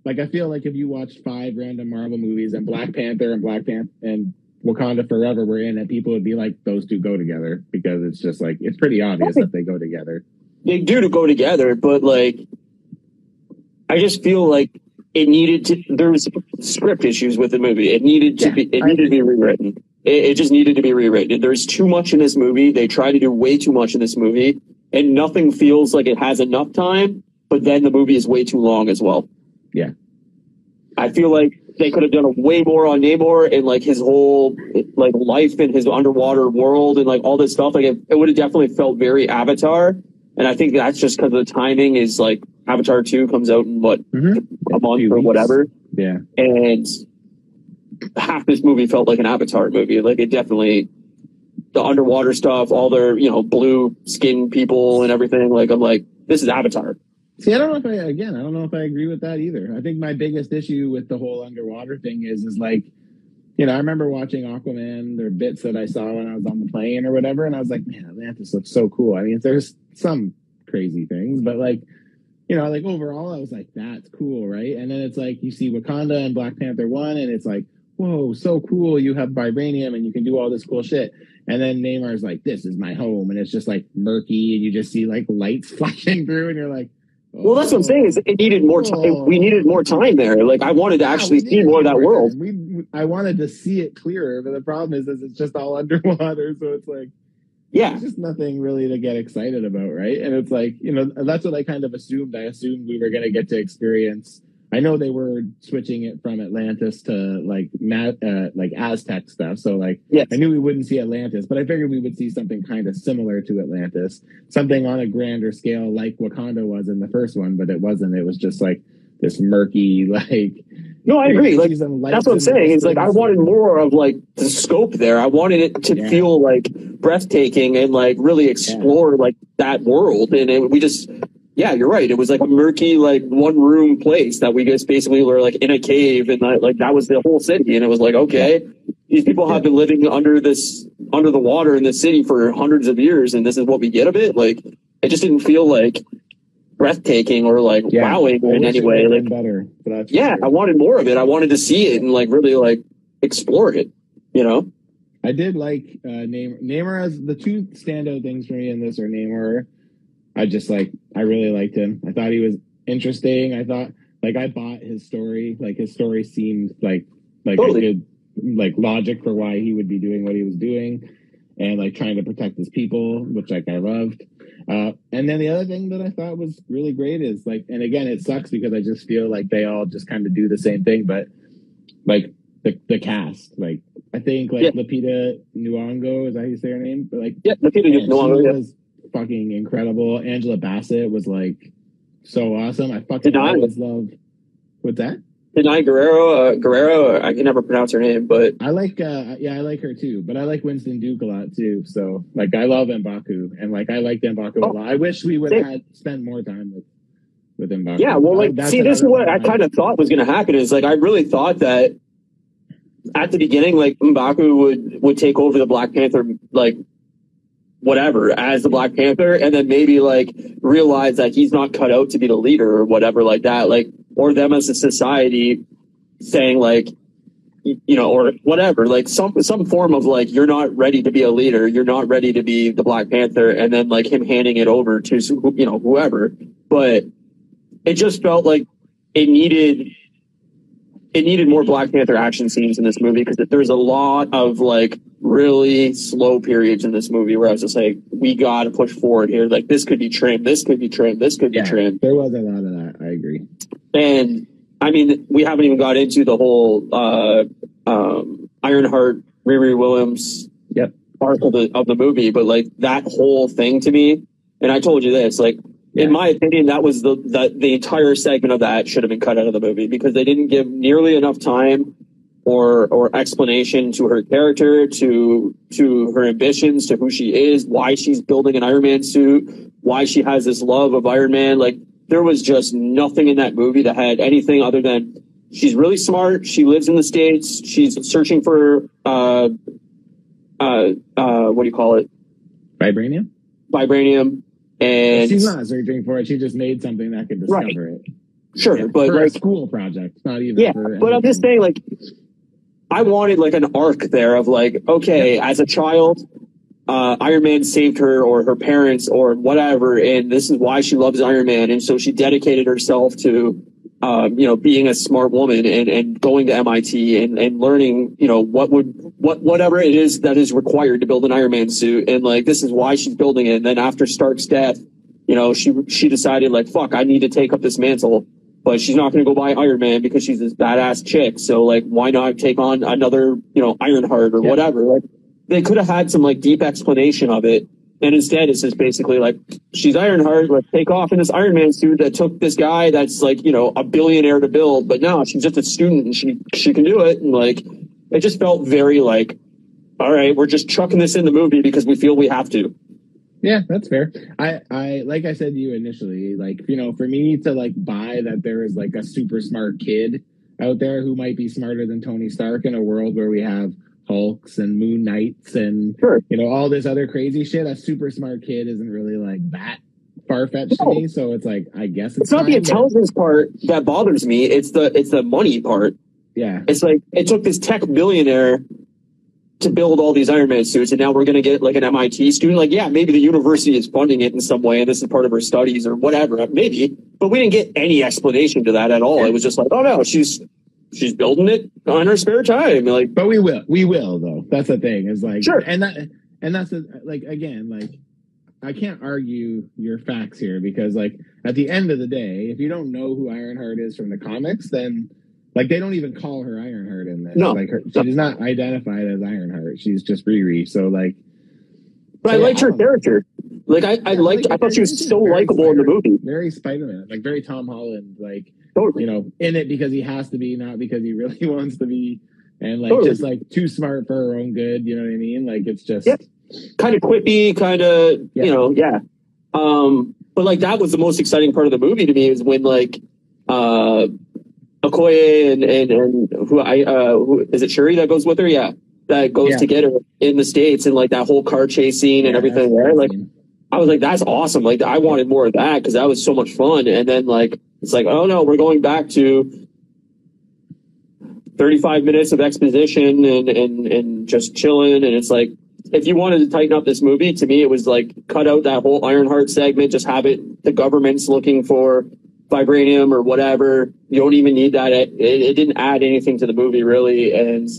Like, I feel like if you watched five random Marvel movies and Black Panther and Black Panther and Wakanda Forever were in it, people would be like, those two go together because it's just like it's pretty obvious that they go together. They do to go together, but like, I just feel like it needed to. There was script issues with the movie. It needed to Yeah, be. It I needed to be rewritten. It, it just needed to be rewritten. There's too much in this movie. They try to do way too much in this movie, and nothing feels like it has enough time. But then the movie is way too long as well. Yeah. I feel like they could have done way more on Namor and like his whole like life in his underwater world and like all this stuff. Like it, it would have definitely felt very Avatar. And I think that's just because the timing is like Avatar two comes out in what a month or whatever, Yeah. and half this movie felt like an Avatar movie. Like it definitely the underwater stuff, all their you know blue skin people and everything. Like I'm like this is Avatar. See, I don't know if I again, I don't know if I agree with that either. I think my biggest issue with the whole underwater thing is is like, you know, I remember watching Aquaman, there are bits that I saw when I was on the plane or whatever, and I was like, man, Atlantis looks so cool. I mean, there's some crazy things, but like, you know, like overall I was like, that's cool, right? And then it's like you see Wakanda and Black Panther one, and it's like, whoa, so cool. You have vibranium and you can do all this cool shit. And then Namor's like, this is my home, and it's just like murky, and you just see like lights (laughs) flashing through, and you're like, Well, that's what I'm saying. Is it needed more time. Oh. We needed more time there. Like I wanted to actually Yeah, see more of that world. We, I wanted to see it clearer, but the problem is, is it's just all (laughs) underwater, so it's like Yeah, there's just nothing really to get excited about, right? And it's like you know that's what I kind of assumed. I assumed we were going to get to experience. I know they were switching it from Atlantis to like uh, like Aztec stuff, so like yes. I knew we wouldn't see Atlantis, but I figured we would see something kind of similar to Atlantis, something on a grander scale like Wakanda was in the first one, but it wasn't. It was just like this murky, (laughs) like. No, I agree. Like that's what I'm saying. It's like I wanted more of like the scope there. I wanted it to Yeah. feel like breathtaking and like really explore like that world. And it, we just, yeah, you're right. It was like a murky, like one room place that we just basically were like in a cave and like, like that was the whole city. And it was like, okay, these people have been living under this, under the water in this city for hundreds of years. And this is what we get of it. Like it just didn't feel like breathtaking or like Yeah. wowing in any way. Like, better. Yeah, I wanted more of it. I wanted to see it and like really like explore it. You know, I did like uh, Namor. Namor as the two standout things for me in this are Namor. I just like I really liked him. I thought he was interesting. I thought like I bought his story. Like his story seemed like like Totally. a good like logic for why he would be doing what he was doing, and like trying to protect his people, which like I loved. Uh, and then the other thing that I thought was really great is like, and again, it sucks because I just feel like they all just kind of do the same thing, but like the the cast, like I think like Yeah. Lupita Nyong'o is that how you say her name? But like yeah, the people Man, you she yeah. was fucking incredible. Angela Bassett was like so awesome. I fucking Danai. always love. What's that? Danai Guerrero, uh, Guerrero. I can never pronounce her name, but I like, uh yeah, I like her too. But I like Winston Duke a lot too. So like, I love Mbaku, and like, I like Mbaku Oh. a lot. I wish we would have spent more time with with Mbaku. yeah. Well, like, That's see, this is what I kind of thought was going to happen. Is like I really thought that at the beginning, like Mbaku would would take over the Black Panther, like whatever as the Black Panther, and then maybe like realize that he's not cut out to be the leader or whatever like that, like or them as a society saying like you know or whatever like some some form of like you're not ready to be a leader you're not ready to be the black panther and then like him handing it over to you know whoever but it just felt like it needed it needed more black panther action scenes in this movie because there's a lot of like really slow periods in this movie where i was just like we got to push forward here like this could be trimmed this could be trimmed this could be trimmed there was a lot of that. I agree. and I mean, we haven't even got into the whole uh, um, Ironheart, Riri Williams Yep. part of the of the movie, but like that whole thing to me, and I told you this, like Yeah. In my opinion, that was the, the the entire segment of that should have been cut out of the movie because they didn't give nearly enough time or or explanation to her character, to to her ambitions, to who she is, why she's building an Iron Man suit, why she has this love of Iron Man, like there was just nothing in that movie that had anything other than she's really smart. She lives in the states. She's searching for uh, uh, uh, what do you call it? Vibranium. Vibranium. And She's not searching for it. She just made something that could discover Right. it. sure, Yeah, but for a like, school project, not even. yeah, but I'm just saying, like, I wanted like an arc there of like, okay, as a child, uh, Iron Man saved her or her parents or whatever, and this is why she loves Iron Man, and so she dedicated herself to, um, you know, being a smart woman and, and going to MIT and, and learning, you know, what would what whatever it is that is required to build an Iron Man suit, and like this is why she's building it. And then after Stark's death, you know, she she decided like, fuck, I need to take up this mantle. But she's not going to go buy Iron Man because she's this badass chick. So like, why not take on another, you know, Ironheart or Yeah. whatever? Like, they could have had some like deep explanation of it. And instead, it's just basically like she's Ironheart. Let's take off in this Iron Man suit that took this guy that's like you know a billionaire to build, but no, she's just a student and she she can do it. And like it just felt very like, all right, we're just chucking this in the movie because we feel we have to. Yeah, that's fair. I, I, like I said to you initially, like, you know, for me to like buy that there is like a super smart kid out there who might be smarter than Tony Stark in a world where we have Hulks and Moon Knights and, Sure. you know, all this other crazy shit. A super smart kid isn't really like that far fetched No. to me. So it's like, I guess it's, It's not the fine, but- intelligence part that bothers me. It's the it's the money part. Yeah. It's like it took this tech billionaire to build all these Iron Man suits, and now we're going to get like an MIT student. Like, yeah, maybe the university is funding it in some way, and this is part of her studies or whatever, maybe. But we didn't get any explanation to that at all. It was just like, oh no, she's she's building it on her spare time. Like, But we will, we will though. That's the thing is like, Sure. and that, and that's the, like, again, like, I can't argue your facts here because like at the end of the day, if you don't know who Ironheart is from the comics, then like they don't even call her Ironheart in this. No. Like her, she is not identified as Ironheart. She's just Riri. So like, but I Yeah, liked her don't know. character. Like, I, I Yeah, liked. like, I thought she was so likable in the movie. very Spider-Man, like very Tom Holland, like Totally. you know, in it because he has to be, not because he (laughs) really wants to be, and like Totally. just like too smart for her own good. You know what I mean? Like it's just. Yep. kind of quippy, kind of Yeah. you know, yeah. Um, but like that was the most exciting part of the movie to me is when like uh Okoye and and and who I uh who is it Shuri that goes with her? Yeah. That goes Yeah. to get her in the States and like that whole car chase scene and everything that's there. Like insane. I was like, that's awesome. Like I wanted more of that because that was so much fun. And then like it's like, oh no, we're going back to 35 minutes of exposition and, and, and just chilling. And it's like, if you wanted to tighten up this movie, to me, it was like cut out that whole Ironheart segment, just have it, the government's looking for vibranium or whatever. You don't even need that. It, it didn't add anything to the movie really. And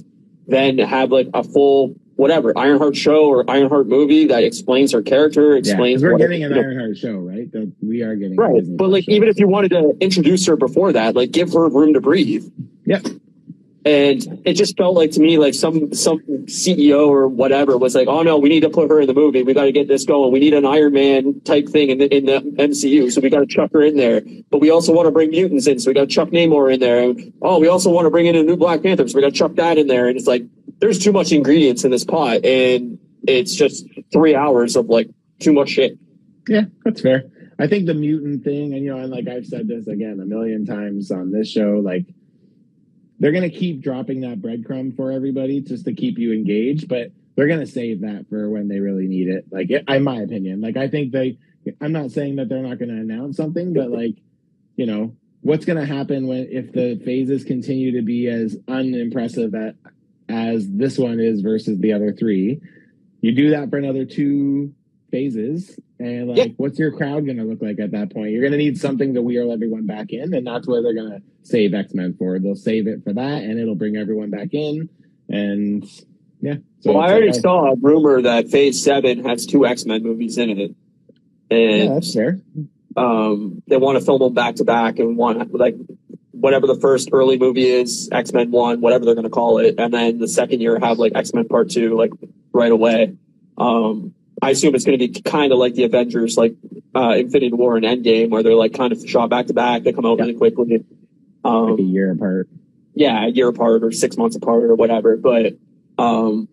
then have like a full whatever Ironheart show or Ironheart movie that explains her character, explains. Yeah, we're whatever, getting an you know. Ironheart show, right? That we are getting. Right. Disney But like show. even if you wanted to introduce her before that, like give her room to breathe. Yep. And it just felt like to me like some some CEO or whatever was like, oh no, we need to put her in the movie. We got to get this going. We need an Iron Man type thing in the in the MCU, so we got to chuck her in there. But we also want to bring mutants in, so we got to chuck Namor in there. And, oh, we also want to bring in a new Black Panther, so we got to chuck that in there. And it's like there's too much ingredients in this pot, and it's just three hours of like too much shit. Yeah, that's fair. I think the mutant thing, and you know, and like I've said this again a million times on this show, like they're gonna keep dropping that breadcrumb for everybody just to keep you engaged, but they're gonna save that for when they really need it. Like, in my opinion, like I think they. I'm not saying that they're not gonna announce something, but like, you know, what's gonna happen when if the phases continue to be as unimpressive at, as this one is versus the other three? You do that for another two phases and like Yeah. what's your crowd going to look like at that point you're going to need something to wheel everyone back in and that's where they're going to save x-men for they'll save it for that and it'll bring everyone back in and yeah so well, I already like, saw a rumor that Phase Seven has two X Men movies in it, yeah and that's fair um, they want to film them back to back and want like whatever the first early movie is, X Men One, whatever they're going to call it, and then the second year have like X Men Part Two, like right away. Um, I assume it's going to be kind of like the Avengers, like uh, Infinity War and Endgame, where they're like kind of shot back to back. They come out Yeah. really quickly. like a Um, year apart yeah, a year apart or six months apart or whatever. But um,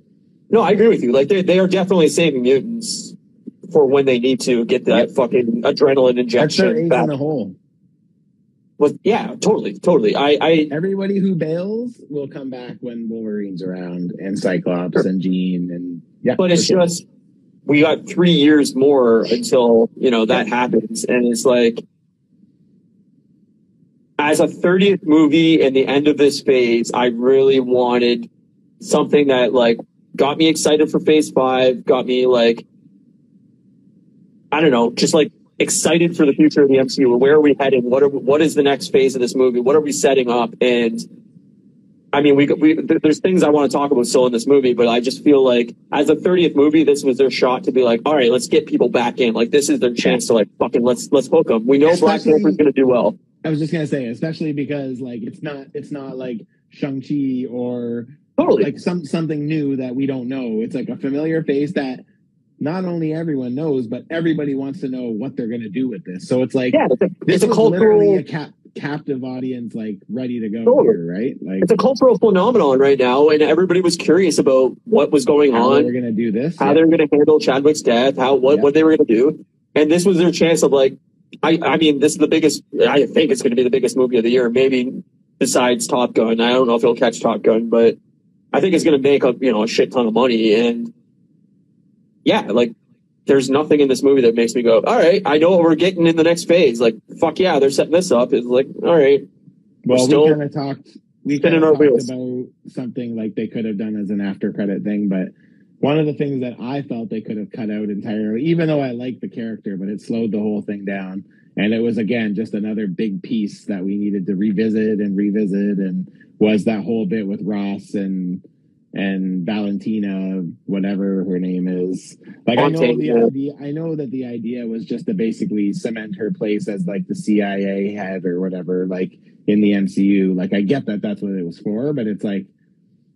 no, I agree with you. Like they they are definitely saving mutants for when they need to get that fucking adrenaline that's their injection ace back. in the hole Yeah, totally, totally. I I everybody who bails will come back when wolverine's around and cyclops and jean and yeah but it's sure. just we got three years more until you know that happens, and it's like as a 30th movie and the end of this phase, I really wanted something that like got me excited for phase five, got me like I don't know, just like excited for the future of the MCU. Where are we heading? What are what is the next phase of this movie? What are we setting up? And I mean, we, we there's things I want to talk about still in this movie, but I just feel like as a 30th movie, this was their shot to be like, all right, let's get people back in. Like this is their chance to like fucking let's let's hook them. We know Black Panther's going to do well. I was just gonna say, especially because like it's not it's not like Shang Chi or Totally. like some something new that we don't know. It's like a familiar face that not only everyone knows, but everybody wants to know what they're gonna do with this. So it's like yeah, it's a, this it's a literally a cap, captive audience, like ready to go here, right? Like it's a cultural phenomenon right now, and everybody was curious about what was going how on. they're gonna do this. how Yeah. they were going to handle Chadwick's death, how what, Yeah. what they were going to do, and this was their chance of like, I I mean, this is the biggest. I think it's going to be the biggest movie of the year, maybe besides Top Gun. I don't know if it'll catch Top Gun, but I think it's going to make a you know a shit ton of money, and yeah, like. There's nothing in this movie that makes me go, all right, I know what we're getting in the next phase. Like, fuck yeah, they're setting this up. It's like, all right, Well, still we kind of talked. We kind of talked wheels. about something like they could have done as an after credit thing, but one of the things that I felt they could have cut out entirely, even though I liked the character, but it slowed the whole thing down. And it was again just another big piece that we needed to revisit and revisit, and was that whole bit with Ross and and Valentina, whatever her name is. Like I know the idea, I know that the idea was just to basically cement her place as like the CIA head or whatever, like in the MCU. Like I get that that's what it was for, but it's like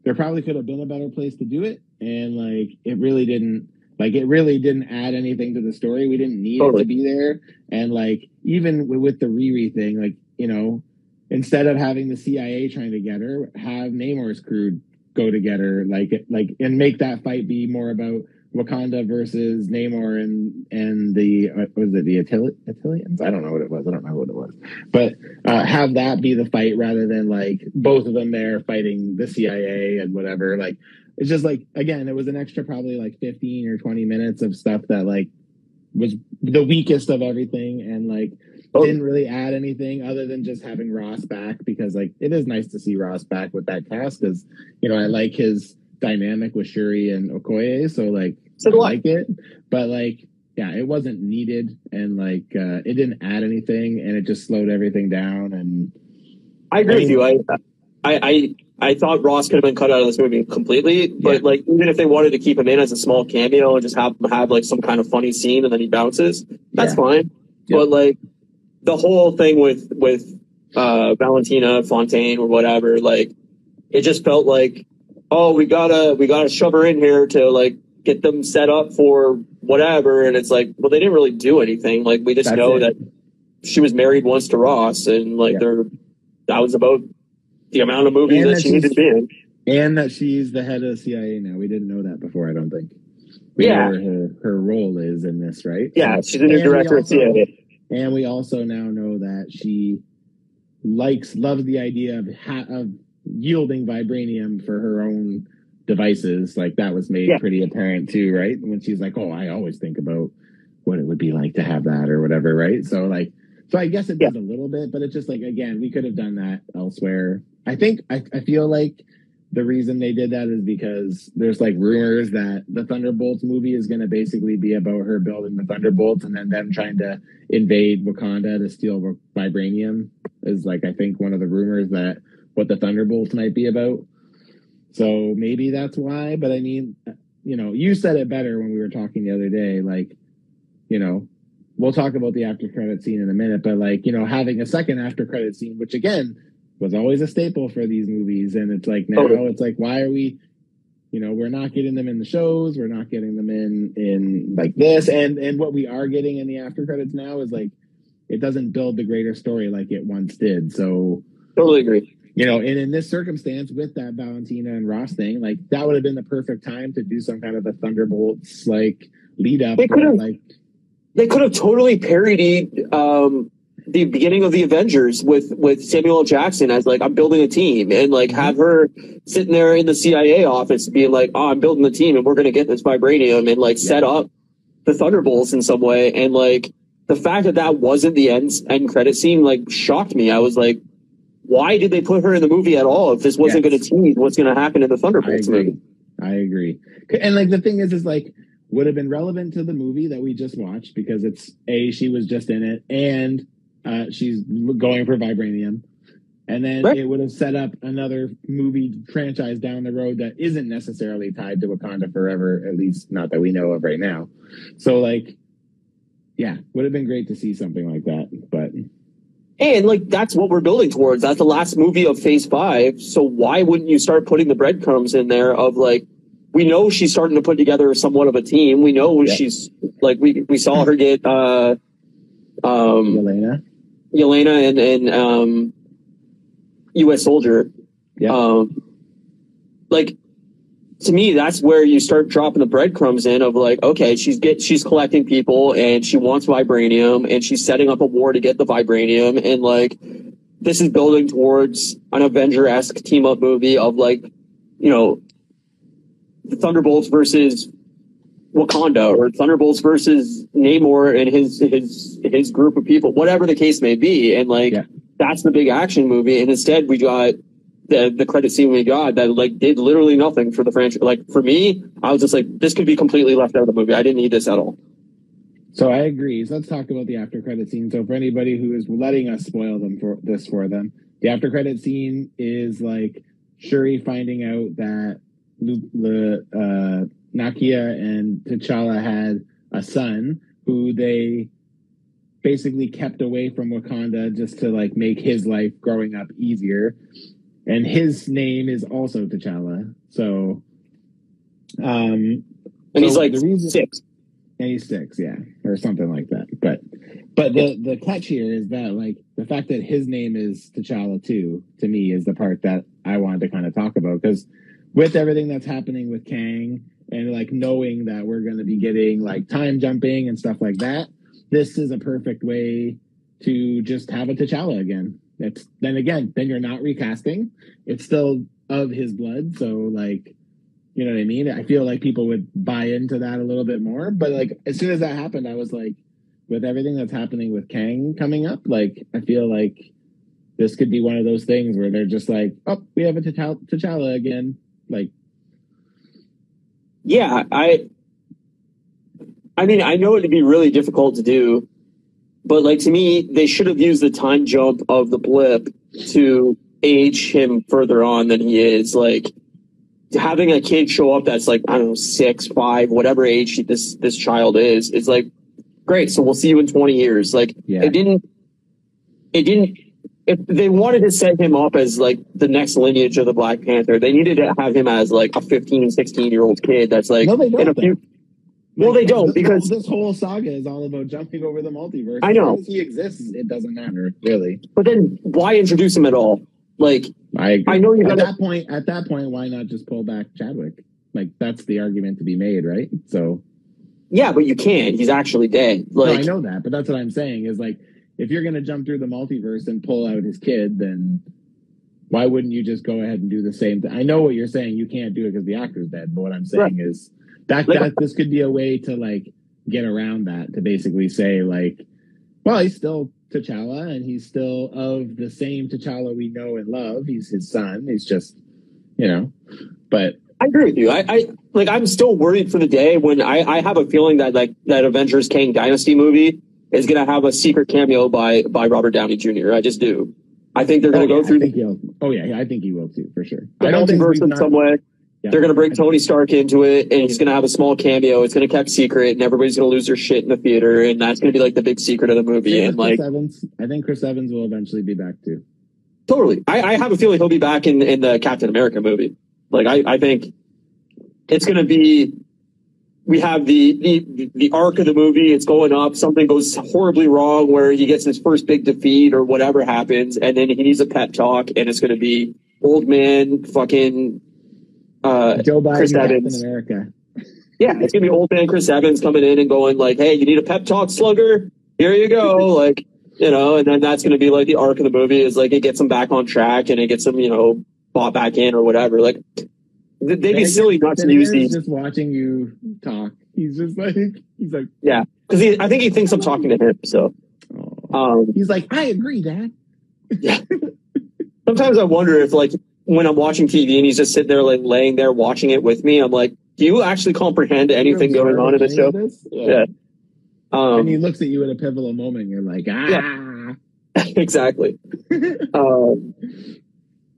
there probably could have been a better place to do it, and like it really didn't. Like it really didn't add anything to the story. We didn't need it to be there, and like even with the Riri thing, like you know, instead of having the CIA trying to get her, have Namor's crew go together, like like and make that fight be more about Wakanda versus Namor and and the uh, was it the Attil- Attilians? I don't know what it was. I don't know what it was, but uh, have that be the fight rather than like both of them there fighting the CIA and whatever. Like it's just like again, it was an extra probably like fifteen or twenty minutes of stuff that like was the weakest of everything and like Oh. didn't really add anything other than just having Ross back because like it is nice to see Ross back with that cast because you know I like his dynamic with Shuri and Okoye, so like So I I. like it, but like yeah, it wasn't needed and like uh, it didn't add anything and it just slowed everything down and I agree I with you. I, I, I, I thought Ross could have been cut out of this movie completely, but Yeah. like even if they wanted to keep him in as a small cameo and just have him have like some kind of funny scene and then he bounces, that's Yeah. fine. Yeah. But like the whole thing with with uh, Valentina Fontaine or whatever, like it just felt like, oh, we gotta we gotta shove her in here to like get them set up for whatever, and it's like, well, they didn't really do anything. Like we just That's know it. that she was married once to Ross, and like Yeah. they're that was about the amount of movies And that that she needed to be in. and that she's the head of the CIA now. We didn't know that before, I don't think. We Yeah. know where her, her role is in this, right? Yeah, she's a new And director at also- CIA. And we also now know that she likes, loves the idea of ha- of yielding vibranium for her own devices. Like that was made Yeah. pretty apparent too, right? When she's like, "Oh, I always think about what it would be like to have that or whatever," right? So like, so I guess it Yeah. does a little bit, but it's just like again, we could have done that elsewhere. I think I, I feel like the reason they did that is because there's like rumors that the Thunderbolts movie is going to basically be about her building the Thunderbolts and then them trying to invade Wakanda to steal vibranium is like I think one of the rumors that what the Thunderbolts might be about. So maybe that's why, but I mean, you know, you said it better when we were talking the other day like, you know, we'll talk about the after credit scene in a minute, but like, you know, having a second after credit scene which again was always a staple for these movies and it's like now Totally. it's like why are we you know we're not getting them in the shows we're not getting them in in like this and and what we are getting in the after credits now is like it doesn't build the greater story like it once did so Totally agree. you know and in this circumstance with that valentina and ross thing like that would have been the perfect time to do some kind of a thunderbolts like lead up They could've- like They could have totally parodied um, the beginning of the Avengers with with Samuel L. Jackson as like I'm building a team and like mm-hmm. have her sitting there in the CIA office being like, oh, I'm building the team and we're gonna get this vibranium and like set up the Thunderbolts in some way and like the fact that that wasn't the end end credit scene like shocked me. I was like, why did they put her in the movie at all if this wasn't Yes. going to tease what's going to happen in the I Thunderbolts agree. movie? I agree. And like the thing is, is like would have been relevant to the movie that we just watched because it's a she was just in it and uh, she's going for vibranium, and then Right. it would have set up another movie franchise down the road that isn't necessarily tied to Wakanda forever, at least not that we know of right now. So like, yeah, would have been great to see something like that, but And like that's what we're building towards. That's the last movie of Phase Five. So why wouldn't you start putting the breadcrumbs in there of like we know she's starting to put together somewhat of a team. We know Yeah. she's like we we saw her get uh um Elena, Yelena and and um US soldier. Yeah. Um like to me that's where you start dropping the breadcrumbs in of like okay she's get she's collecting people and she wants vibranium and she's setting up a war to get the vibranium and like this is building towards an avenger-esque team up movie of like you know the thunderbolts versus wakanda or thunderbolts versus namor and his his his group of people whatever the case may be and like Yeah. that's the big action movie and instead we got the the credit scene we got that like did literally nothing for the franchise. Like for me, I was just like, this could be completely left out of the movie. I didn't need this at all. So I agree. So let's talk about the after credit scene. So for anybody who is letting us spoil them for this for them, the after credit scene is like Shuri finding out that Le, uh, Nakia and T'Challa had a son who they basically kept away from Wakanda just to like make his life growing up easier. And his name is also T'Challa. So, um, And he's So like the reason- six. And he's six, yeah or something like that but but the the catch here is that like the fact that his name is T'Challa too to me is the part that I wanted to kind of talk about because with everything that's happening with Kang and like knowing that we're going to be getting like time jumping and stuff like that this is a perfect way to just have a T'Challa again it's then again then you're not recasting it's still of his blood so like you know what I mean? I feel like people would buy into that a little bit more. But like as soon as that happened, I was like, with everything that's happening with Kang coming up, like I feel like this could be one of those things where they're just like, oh, we have a T'Challa again. Like, Yeah, I. I mean, I know it'd be really difficult to do, but like to me, they should have used the time jump of the blip to age him further on than he is. Like having a kid show up that's like I don't know six, five, whatever age this this child is, it's like great. So we'll see you in twenty years. Like Yeah. it didn't. It didn't. If they wanted to set him up as like the next lineage of the Black Panther, they needed to have him as like a 15, 16 year old kid that's like No, they don't, in a few, Well, they don't, this, because- this whole saga is all about jumping over the multiverse. I know. He exists, it doesn't matter really. But then why introduce him at all? Like, I agree. I know you at gotta- that point. At that point, why not just pull back Chadwick? Like that's the argument to be made, right? So yeah, but you can't. He's actually dead. no, Like, I know that, but that's what I'm saying is like if you're gonna jump through the multiverse and pull out his kid, then why wouldn't you just go ahead and do the same thing? I know what you're saying. You can't do it because the actor's dead. But what I'm saying is that Like- that this could be a way to like get around that to basically say like, well, he's still T'Challa and he's still of the same T'Challa we know and love. He's his son. He's just, you know, but I agree with you. I, I like. I'm still worried for the day when I, I have a feeling that like that Avengers Kang Dynasty movie is gonna have a secret cameo by by Robert Downey Jr. I just do. I think they're gonna oh, go yeah, through he'll. Oh yeah, I think he will too for sure. I don't think multiverse in not- some way. yeah. They're gonna bring Tony Stark into it, and he's gonna have a small cameo. It's gonna kept secret, and everybody's gonna lose their shit in the theater, and that's gonna be like the big secret of the movie. And like, Chris Evans. I think Chris Evans will eventually be back too. Totally. I, I have a feeling he'll be back in, in the Captain America movie. Like I, I think it's gonna be we have the, the the arc of the movie, it's going up, something goes horribly wrong where he gets his first big defeat or whatever happens, and then he needs a pep talk and it's gonna be old man fucking uh Joe Biden, Chris Captain Evans. America. yeah, it's gonna be old man Chris Evans coming in and going like, Hey, you need a pep talk, slugger? Here you go. (laughs) like you know, and then that's gonna be like the arc of the movie is like it gets him back on track and it gets him, you know, bought back in or whatever. Like they'd be silly not to use these. Just watching you talk, he's just like he's like, Yeah, because I think he thinks I'm talking to him. So um, he's like, I agree, Dad. yeah. (laughs) sometimes I wonder if like when I'm watching TV and he's just sitting there like laying there watching it with me, I'm like, do you actually comprehend anything going on in the show? this? Yeah. and he Um, looks at you at a pivotal moment. And you're like, ah. (laughs) exactly. (laughs) Um,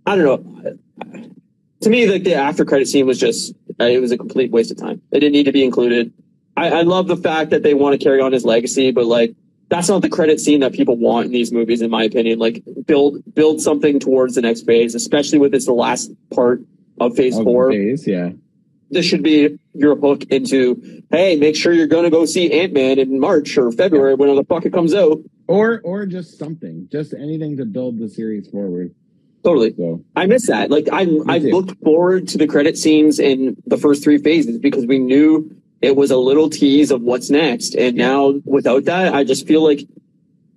I don't know. To me, like the after credit scene was just uh, it was a complete waste of time. It didn't need to be included. I, I love the fact that they want to carry on his legacy, but like that's not the credit scene that people want in these movies, in my opinion. Like build build something towards the next phase, especially with this the last part of phase Of four. days, yeah. This should be your hook into hey, make sure you're gonna go see Ant Man in March or February when the fuck it comes out. Or or just something, just anything to build the series forward. Totally. So I miss that. Like I, I too. looked forward to the credit scenes in the first three phases because we knew it was a little tease of what's next. And now without that, I just feel like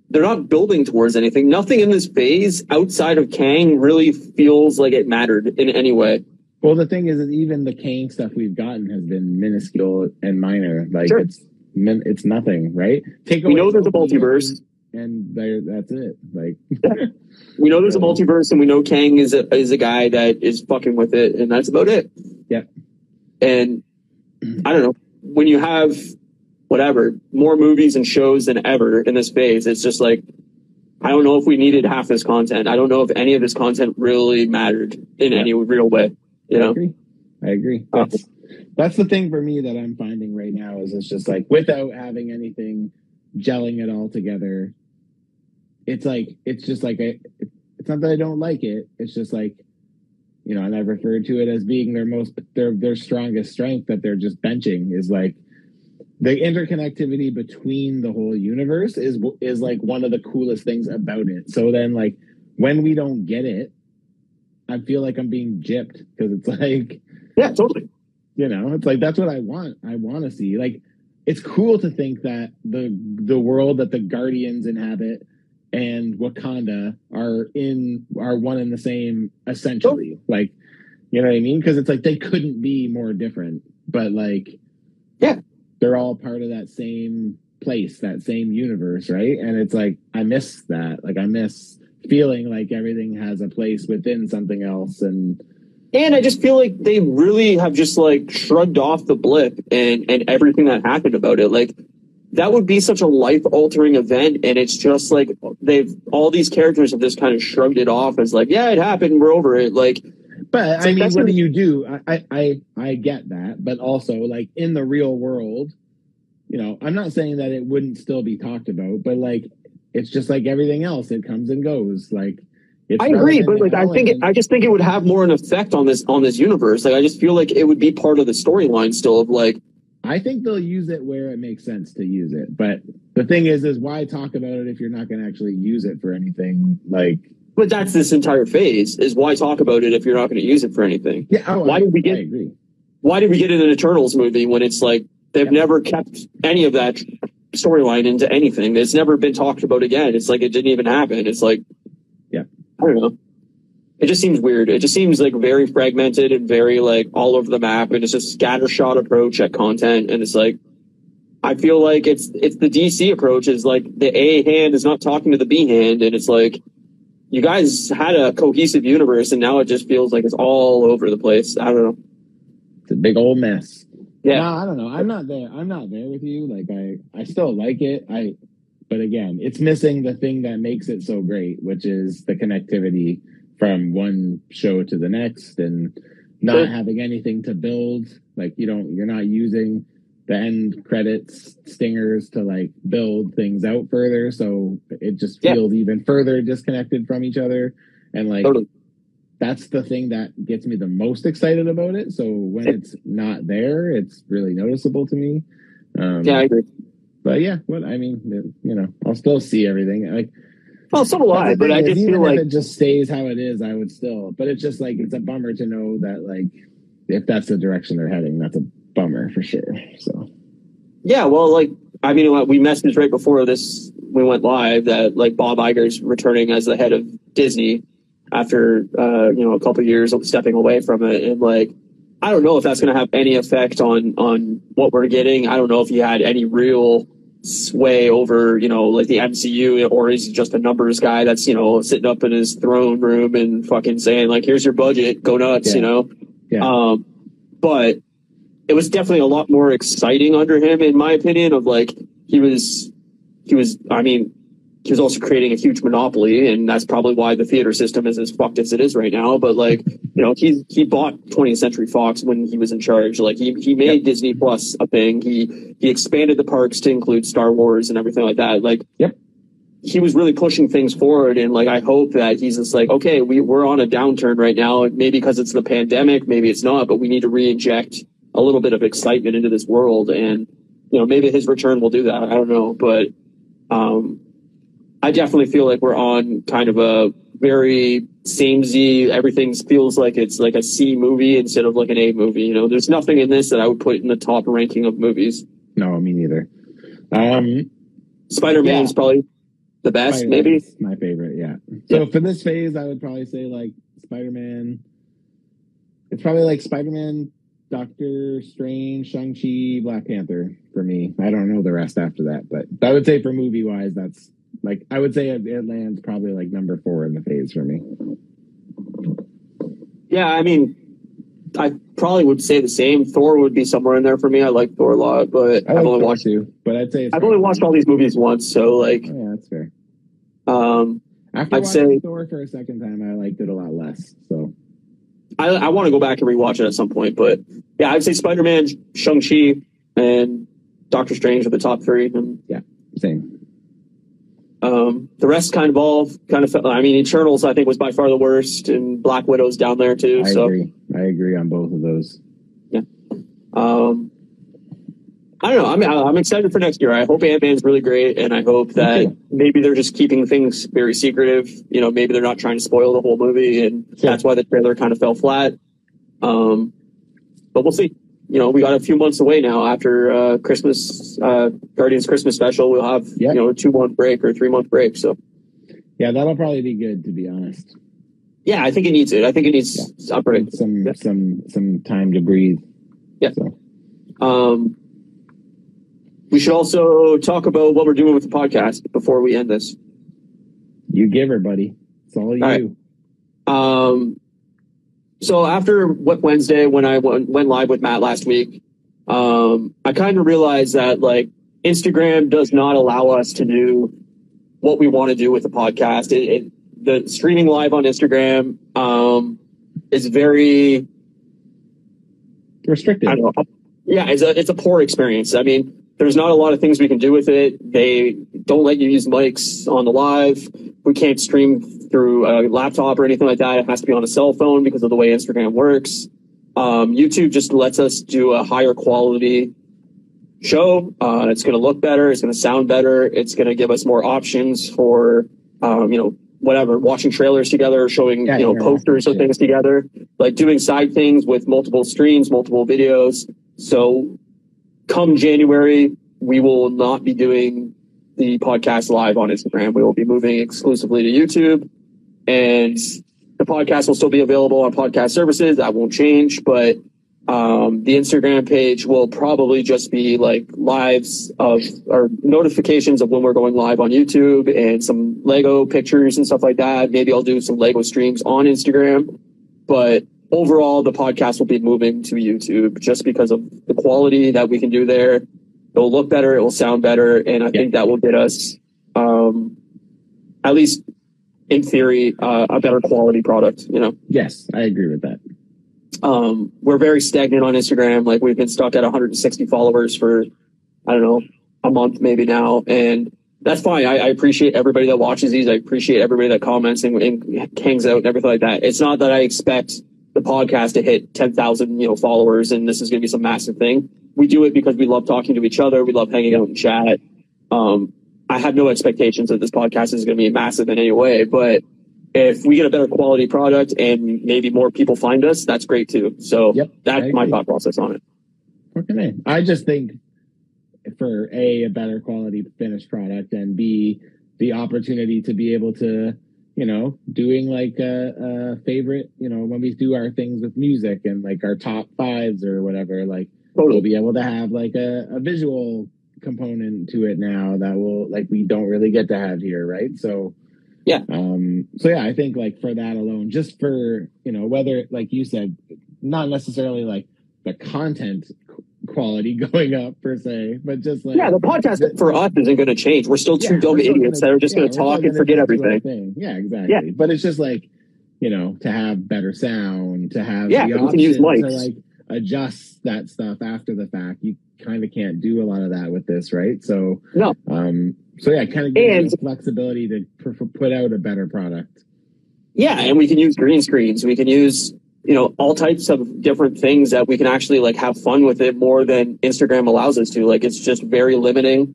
they're not building towards anything. Nothing in this phase outside of Kang really feels like it mattered in any way. Well, the thing is, even the Kang stuff we've gotten has been minuscule and minor. Like Sure. it's min- it's nothing, right? Take We know there's a multiverse. And there, that's it. Like (laughs) We know there's a multiverse, and we know Kang is a is a guy that is fucking with it, and that's about it. yeah And I don't know when you have whatever more movies and shows than ever in this phase. It's just like I don't know if we needed half this content. I don't know if any of this content really mattered in Yeah. any real way. You I know, agree. I agree. Uh, That's that's the thing for me that I'm finding right now is it's just like without having anything gelling it all together. It's like it's just like a, it's not that I don't like it. It's just like you know, and I've referred to it as being their most their their strongest strength that they're just benching is like the interconnectivity between the whole universe is is like one of the coolest things about it. So then like when we don't get it, I feel like I'm being gypped because it's (laughs) like yeah, totally. you know it's like that's what i want i want to see like it's cool to think that the the world that the guardians inhabit and wakanda are in are one and the same essentially oh. like you know what i mean because it's like they couldn't be more different but like Yeah. they're all part of that same place, that same universe, right? And it's like I miss that. Like I miss feeling like everything has a place within something else and And I just feel like they really have just like shrugged off the blip and and everything that happened about it. Like that would be such a life altering event, and it's just like they've all these characters have just kind of shrugged it off as like, yeah, it happened, we're over it. Like, But I mean, that's what do you do? I, I I get that, but also like in the real world, you know, I'm not saying that it wouldn't still be talked about, but like it's just like everything else, it comes and goes. Like it's I agree, but like I think it, I just think it would have more an effect on this on this universe. Like I just feel like it would be part of the storyline still of like I think they'll use it where it makes sense to use it. But the thing is, is why talk about it if you're not going to actually use it for anything? Like, but that's this entire phase is why talk about it if you're not going to use it for anything. yeah, oh, Why I, did we get-. Why did we get in an Eternals movie when it's like they've Yeah. never kept any of that storyline into anything? It's never been talked about again. It's like it didn't even happen. It's like Yeah. I don't know. It just seems weird. It just seems like very fragmented and very like all over the map, and it's just scattershot approach at content. And it's like, I feel like it's it's the DC approach is like the A hand is not talking to the B hand, and it's like you guys had a cohesive universe, and now it just feels like it's all over the place. I don't know. It's a big old mess. Yeah. No, I don't know. I'm not there. I'm not there with you. Like I, I still like it. I, but again, it's missing the thing that makes it so great, which is the connectivity from one show to the next, and not Sure. having anything to build. Like you don't, you're not using the end credits stingers to like build things out further. So it just Yeah. feels even further disconnected from each other. And like Totally. that's the thing that gets me the most excited about it. So when Yeah. it's not there, it's really noticeable to me. Um, Yeah, I agree. but yeah, what I mean, you know, I'll still see everything. Like, Well, so will I, but I just even feel if like it just stays how it is, I would still. But it's just like it's a bummer to know that like if that's the direction they're heading, that's a bummer for sure. So Yeah, well, like I mean, we messaged right before this we went live that like Bob Iger's returning as the head of Disney after uh, you know a couple years of stepping away from it, and like I don't know if that's going to have any effect on on what we're getting. I don't know if he had any real sway over you know like the MCU or is he just a numbers guy that's you know sitting up in his throne room and fucking saying like here's your budget go nuts Yeah. you know Yeah. um but it was definitely a lot more exciting under him in my opinion of like he was he was i mean he was also creating a huge monopoly and that's probably why the theater system is as fucked as it is right now. But like you know he he bought 20th century fox when he was in charge. Like he he made disney plus a thing. He he expanded the parks to include star wars and everything like that. Like Yep. he was really pushing things forward and like i hope that he's just like okay we, we're on a downturn right now. Maybe because it's the pandemic maybe it's not but we need to re-inject a little bit of excitement into this world. And you know maybe his return will do that. I don't know. But um i definitely feel like we're on kind of a very samey everything feels like it's like a c movie instead of like an a movie you know there's nothing in this that i would put in the top ranking of movies no, me neither. Um, spider-man's Yeah. probably the best maybe Spider-Man's my favorite. Yeah. So for this phase, I would probably say like Spider Man. It's probably like Spider Man, Doctor Strange, Shang Chi, Black Panther for me. I don't know the rest after that, but I would say for movie wise, that's like I would say it, it lands probably like number four in the phase for me. Yeah, I mean, I probably would say the same. Thor would be somewhere in there for me. I like Thor a lot, but I I've like only Thor watched too, but I'd say it's I've only watched all these movies once, so like, Oh, yeah, that's fair. um, After I'd watching say- Thor for a second time, I liked it a lot less. So I, I want to go back and rewatch it at some point. But yeah, I'd say Spider Man, Shang Chi, and Doctor Strange are the top three, and yeah, same. Um, the rest kind of all kind of. I mean, Eternals I think was by far the worst, and Black Widow's down there too. I so agree. I agree on both of those. Yeah. Um, I don't know. I'm I'm excited for next year. I hope Ant Man's really great, and I hope that too. maybe they're just keeping things very secretive. You know, maybe they're not trying to spoil the whole movie, and Sure. that's why the trailer kind of fell flat. Um, but we'll see. You know, we got a few months away now after uh, Christmas, uh, Guardians Christmas special. We'll have Yeah. you know a two month break or three month break. So Yeah, that'll probably be good to be honest. yeah, I think it needs it. I think it needs break. Some Yeah. some some time to breathe. Yeah. So Um, we should also talk about what we're doing with the podcast before we end this. You give her, buddy. It's all you. right. Um, so after what Wednesday, when I went, went live with Matt last week, um, I kind of realized that like Instagram does not allow us to do what we want to do with the podcast. It, it, the streaming live on Instagram um, is very Restricted. I don't know. Yeah, it's a it's a poor experience. I mean, there's not a lot of things we can do with it. They don't let you use mics on the live. We can't stream through a laptop or anything like that. It has to be on a cell phone because of the way Instagram works. Um, YouTube just lets us do a higher quality show. Uh, it's going to look better. It's going to sound better. It's going to give us more options for, um, you know, whatever, watching trailers together, showing, Yeah, you know, posters of things together, like doing side things with multiple streams, multiple videos. So come January, we will not be doing the podcast live on Instagram. We will be moving exclusively to YouTube and the podcast will still be available on podcast services. That won't change, but um, the Instagram page will probably just be like lives of or notifications of when we're going live on YouTube and some Lego pictures and stuff like that. Maybe I'll do some Lego streams on Instagram, but overall, the podcast will be moving to YouTube just because of the quality that we can do there. It'll look better, it will sound better, and I think that will get us, um, at least in theory, uh, a better quality product. You know, Yes, I agree with that. um, we're very stagnant on Instagram. Like we've been stuck at 160 followers for, I don't know, a month maybe now, and that's fine. I, I appreciate everybody that watches these. I appreciate everybody that comments and, and hangs out and everything like that. It's not that I expect the podcast to hit 10,000, you know, followers and this is going to be some massive thing. We do it because we love talking to each other. We love hanging out and chat. Um, I have no expectations that this podcast is going to be massive in any way, but if we get a better quality product and maybe more people find us, that's great too. So Yep, that's my thought process on it. A. I just think for A, a better quality finished product, and B, the opportunity to be able to, you know, doing like a, a favorite, you know, when we do our things with music and like our top fives or whatever, like we'll be able to have like a, a visual component to it now that will like we don't really get to have here, right? So Yeah. Um so yeah, I think like for that alone, just for you know, whether like you said, not necessarily like the content quality (laughs) going up per se, but just like Yeah, the podcast for us isn't going to change. We're still two Yeah, dumb idiots gonna- that are just yeah, going to talk and forget just do our everything. Yeah, exactly. Yeah. But it's just like, you know, to have better sound, to have Yeah, the we can use option to mics. like adjust that stuff after the fact. You kind of can't do a lot of that with this, right? So No. um, so yeah, kind of gives you flexibility to pr- put out a better product. Yeah, and we can use green screens. We can use, you know, all types of different things that we can actually like have fun with it more than Instagram allows us to. Like it's just very limiting.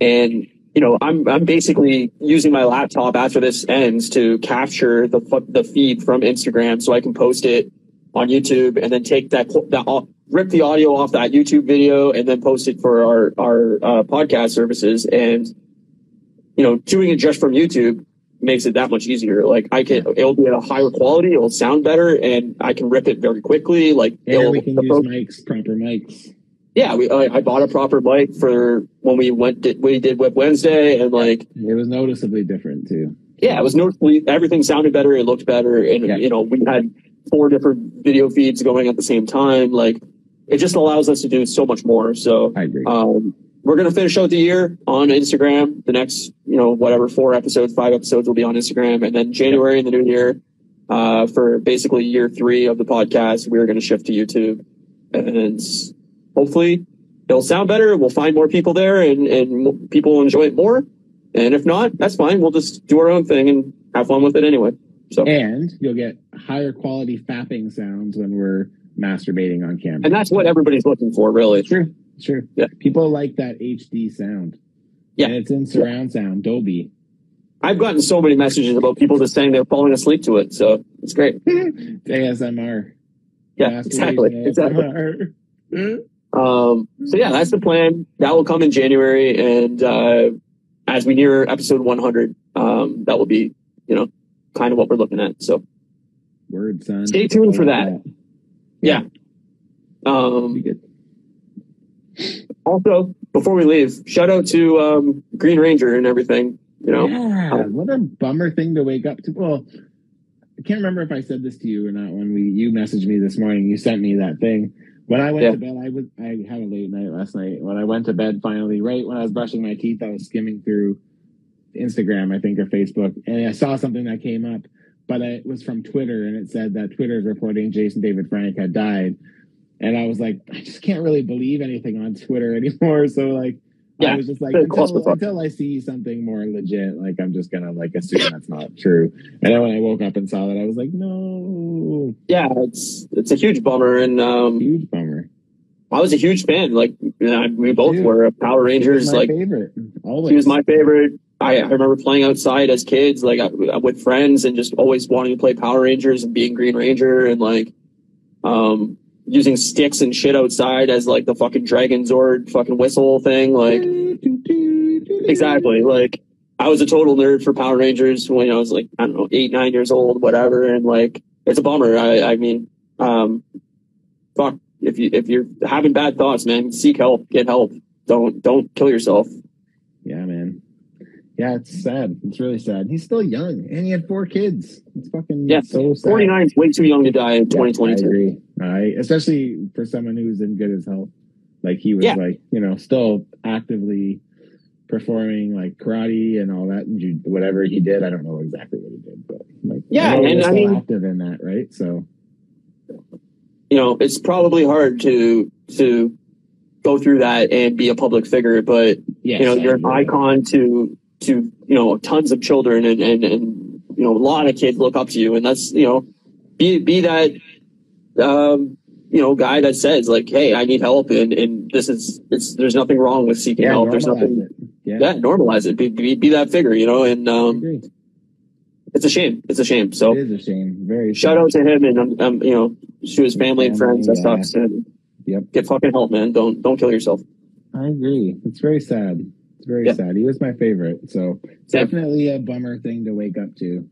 And, you know, I'm, I'm basically using my laptop after this ends to capture the, the feed from Instagram so I can post it on YouTube and then take that, that rip the audio off that YouTube video and then post it for our, our, uh, podcast services. And, you know, doing it just from YouTube makes it that much easier. Like I can, it'll be at a higher quality, it'll sound better, and I can rip it very quickly. Like, And it'll, we can use mics, proper mics. yeah, we, I, I bought a proper mic for when we went, did, we did Whip Wednesday, and like, It was noticeably different too. yeah, it was noticeably everything sounded better, it looked better, and Yeah. you know, we had four different video feeds going at the same time. Like, it just allows us to do so much more. So, I agree. um, we're going to finish out the year on Instagram. The next, you know, whatever, four episodes, five episodes will be on Instagram. And then January in the new year, uh, for basically year three of the podcast, we're going to shift to YouTube. And hopefully it'll sound better. We'll find more people there and, and people will enjoy it more. And if not, that's fine. We'll just do our own thing and have fun with it anyway. So, and you'll get higher quality fapping sounds when we're masturbating on camera. and that's what everybody's looking for, really. True. True. Yeah. People like that HD sound. Yeah. And it's in surround sound, Dolby. I've gotten so many messages about people just saying they're falling asleep to it. So it's great. (laughs) It's ASMR. Yeah, exactly. Masturbation Exactly. (laughs) Um, so yeah, that's the plan. That will come in January, and uh, as we near episode 100, um, that will be, you know, kind of what we're looking at. So Word, son. Stay tuned for like that. yeah, Be um, good. Also, before we leave, shout out to um, Green Ranger and everything. You know, Yeah, what a bummer thing to wake up to. Well, I can't remember if I said this to you or not when we you messaged me this morning. You sent me that thing. When I went Yeah. to bed, I was I had a late night last night. When I went to bed finally, right when I was brushing my teeth, I was skimming through Instagram, I think, or Facebook, and I saw something that came up, but it was from Twitter, and it said that Twitter is reporting Jason David Frank had died. And I was like, I just can't really believe anything on Twitter (laughs) anymore. So like Yeah, I was just like, until, until I see something more legit, like I'm just gonna like assume that's not true. And then when I woke up and saw that, I was like, no, yeah, it's it's a huge bummer, and um, huge bummer. I was a huge fan. Like you know, we both Dude. were Power Rangers. my Like favorite. Always. he was my favorite. I, I remember playing outside as kids, like uh, with friends, and just always wanting to play Power Rangers and being Green Ranger, and like um, using sticks and shit outside as like the fucking Dragon Zord fucking whistle thing. Like exactly, like I was a total nerd for Power Rangers when I was like I don't know eight nine years old, whatever, and like it's a bummer. I I mean, um, fuck if you if you're having bad thoughts, man, seek help, get help. Don't don't kill yourself. Yeah, it's sad. It's really sad. He's still young, and he had four kids. It's fucking Yeah, so 49 is way too young to die in Yeah, 2022. agree. I especially for someone who's in good as health. Like he was Yeah. like, you know, still actively performing like karate and all that and ju- whatever he did. I don't know exactly what he did, but like Yeah, and I mean- active in that, right? So You know, it's probably hard to to go through that and be a public figure, but yeah, you know, you're an icon to to you know tons of children and and and you know a lot of kids look up to you, and that's you know be be that um you know guy that says like, hey, I need help, and and this is it's there's nothing wrong with seeking Yeah, help. There's nothing. it. Yeah, Yeah, normalize it. Be, be, be that figure, you know, and um, it's a shame. It's a shame. So It is a shame. Very shout sad. out to him and um, um, you know to his family and friends. That Family, sucks. And Yep. Get fucking help, man. Don't don't kill yourself. I agree. It's very sad. It's very Yeah. sad. He was my favorite. So Yeah. definitely a bummer thing to wake up to.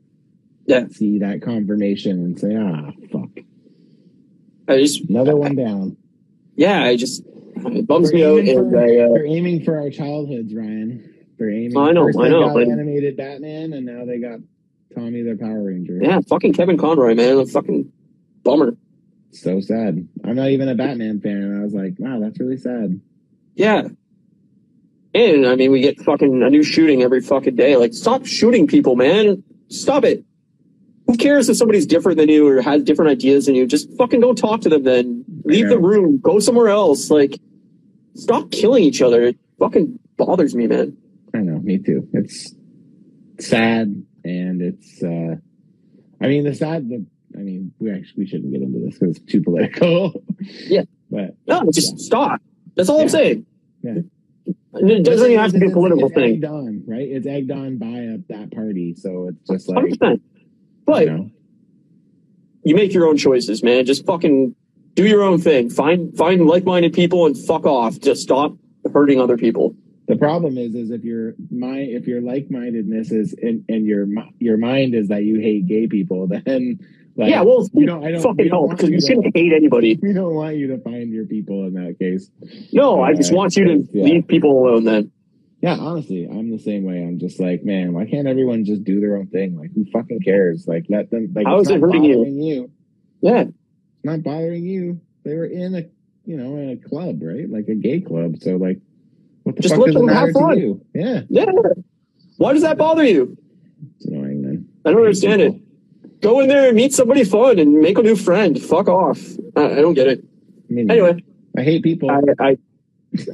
Yeah. See that confirmation and say, ah, fuck. I just Another one down. yeah, I just it bums me out. for- I, uh, They're aiming for our childhoods, Ryan. They're aiming. I know, First I know, but- animated Batman, and now they got Tommy the Power Ranger. yeah, fucking Kevin Conroy, man. A fucking bummer. So sad. I'm not even a Batman fan, and I was like, wow, that's really sad. Yeah. And I mean, we get fucking a new shooting every fucking day. Like, stop shooting people, man. Stop it. Who cares if somebody's different than you or has different ideas than you? Just fucking don't talk to them then. Leave Yeah. the room. Go somewhere else. Like, stop killing each other. It fucking bothers me, man. I know, me too. It's sad, and it's. uh I mean, the sad. The I mean, we actually we shouldn't get into this because it's too political. Yeah. (laughs) but No, just Yeah. stop. That's all I'm saying. Yeah. It doesn't even have to be a political it's thing. Egged on, right? It's egged on by a, that party, so it's just like percent. But you know, you make your own choices, man. Just fucking do your own thing. Find find like minded people and fuck off. Just stop hurting other people. the problem is, is if your my if your like mindedness is and, and your your mind is that you hate gay people, (laughs) then like yeah, well, you don't, I don't, fucking don't help because you shouldn't hate anybody. (laughs) we don't want you to find your people in that case. No, I just Uh, want you to yeah. leave people alone. Then Yeah, honestly, I'm the same way. I'm just like, man, why can't everyone just do their own thing? Like, who fucking cares? Like, let them. Like, How is it hurting you? bothering you? yeah, It's not bothering you. They were in a, you know, in a club, right? Like a gay club. So, like, what the Just fuck let them have fun. you? Yeah, yeah. Why does that bother you? it's annoying, man. I don't understand it. Go in there and meet somebody fun and make a new friend. Fuck off. I, I don't get it. I mean, Anyway, I hate people. I, I,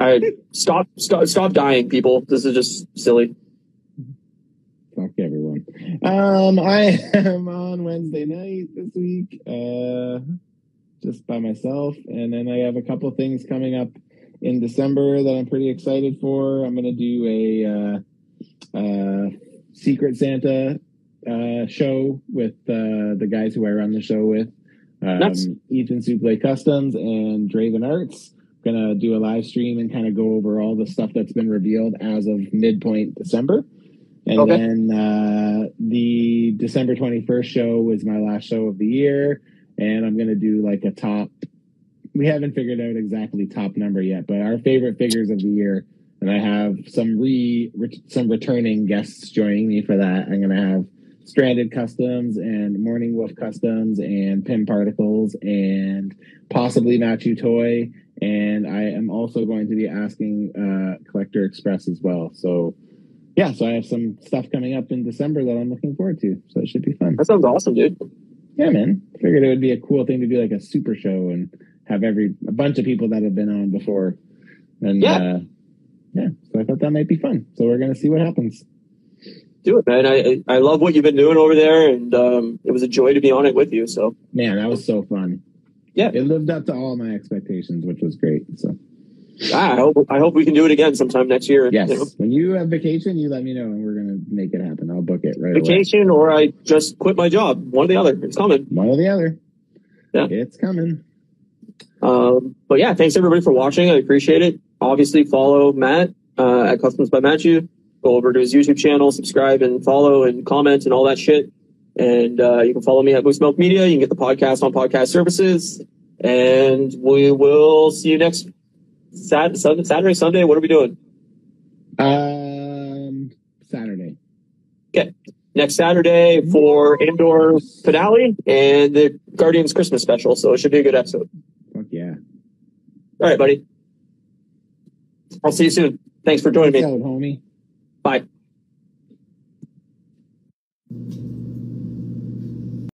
I stop, stop, stop dying, people. This is just silly. Fuck everyone. Um, I am on Wednesday night this week, uh, just by myself, and then I have a couple things coming up in December that I'm pretty excited for. I'm gonna do a uh, uh, Secret Santa uh, show with uh, the guys who I run the show with, um, Nice. Ethan Suple Customs and Draven Arts. Gonna do a live stream and kind of go over all the stuff that's been revealed as of midpoint December. And Okay. then uh, the December 21st show was my last show of the year. And I'm going to do like a top we haven't figured out exactly top number yet, but our favorite figures of the year, and I have some re, re some returning guests joining me for that. I'm gonna have Stranded Customs and Morning Wolf Customs and Pim Particles and possibly Matthew Toy. And I am also going to be asking uh, Collector Express as well. So yeah, so I have some stuff coming up in December that I'm looking forward to. So it should be fun. That sounds awesome, dude. Yeah, man. Figured it would be a cool thing to do like a super show and have every a bunch of people that have been on before. And Yeah. uh yeah, so I thought that might be fun. So we're gonna see what happens. Do it, man. I I love what you've been doing over there, and um, it was a joy to be on it with you. So Man, that was so fun. Yeah. It lived up to all my expectations, which was great. So ah, I hope I hope we can do it again sometime next year. yes. You know, When you have vacation, you let me know and we're gonna make it happen. I'll book it right away. vacation, or I just quit my job. One or the other. It's coming. One or the other. Yeah. It's coming. Um, but yeah, thanks everybody for watching. I appreciate it. Obviously, follow Matt uh, at Customs by Matthew. Go over to his YouTube channel, subscribe and follow and comment and all that shit. And uh, you can follow me at Moose Milk Media. You can get the podcast on podcast services. And we will see you next Sat- Sunday, Saturday, Sunday. What are we doing? Um Saturday. Okay. Next Saturday for Andor finale and the Guardians Christmas special. So it should be a good episode. Fuck yeah. All right, buddy. I'll see you soon. Thanks for joining me. out, homie.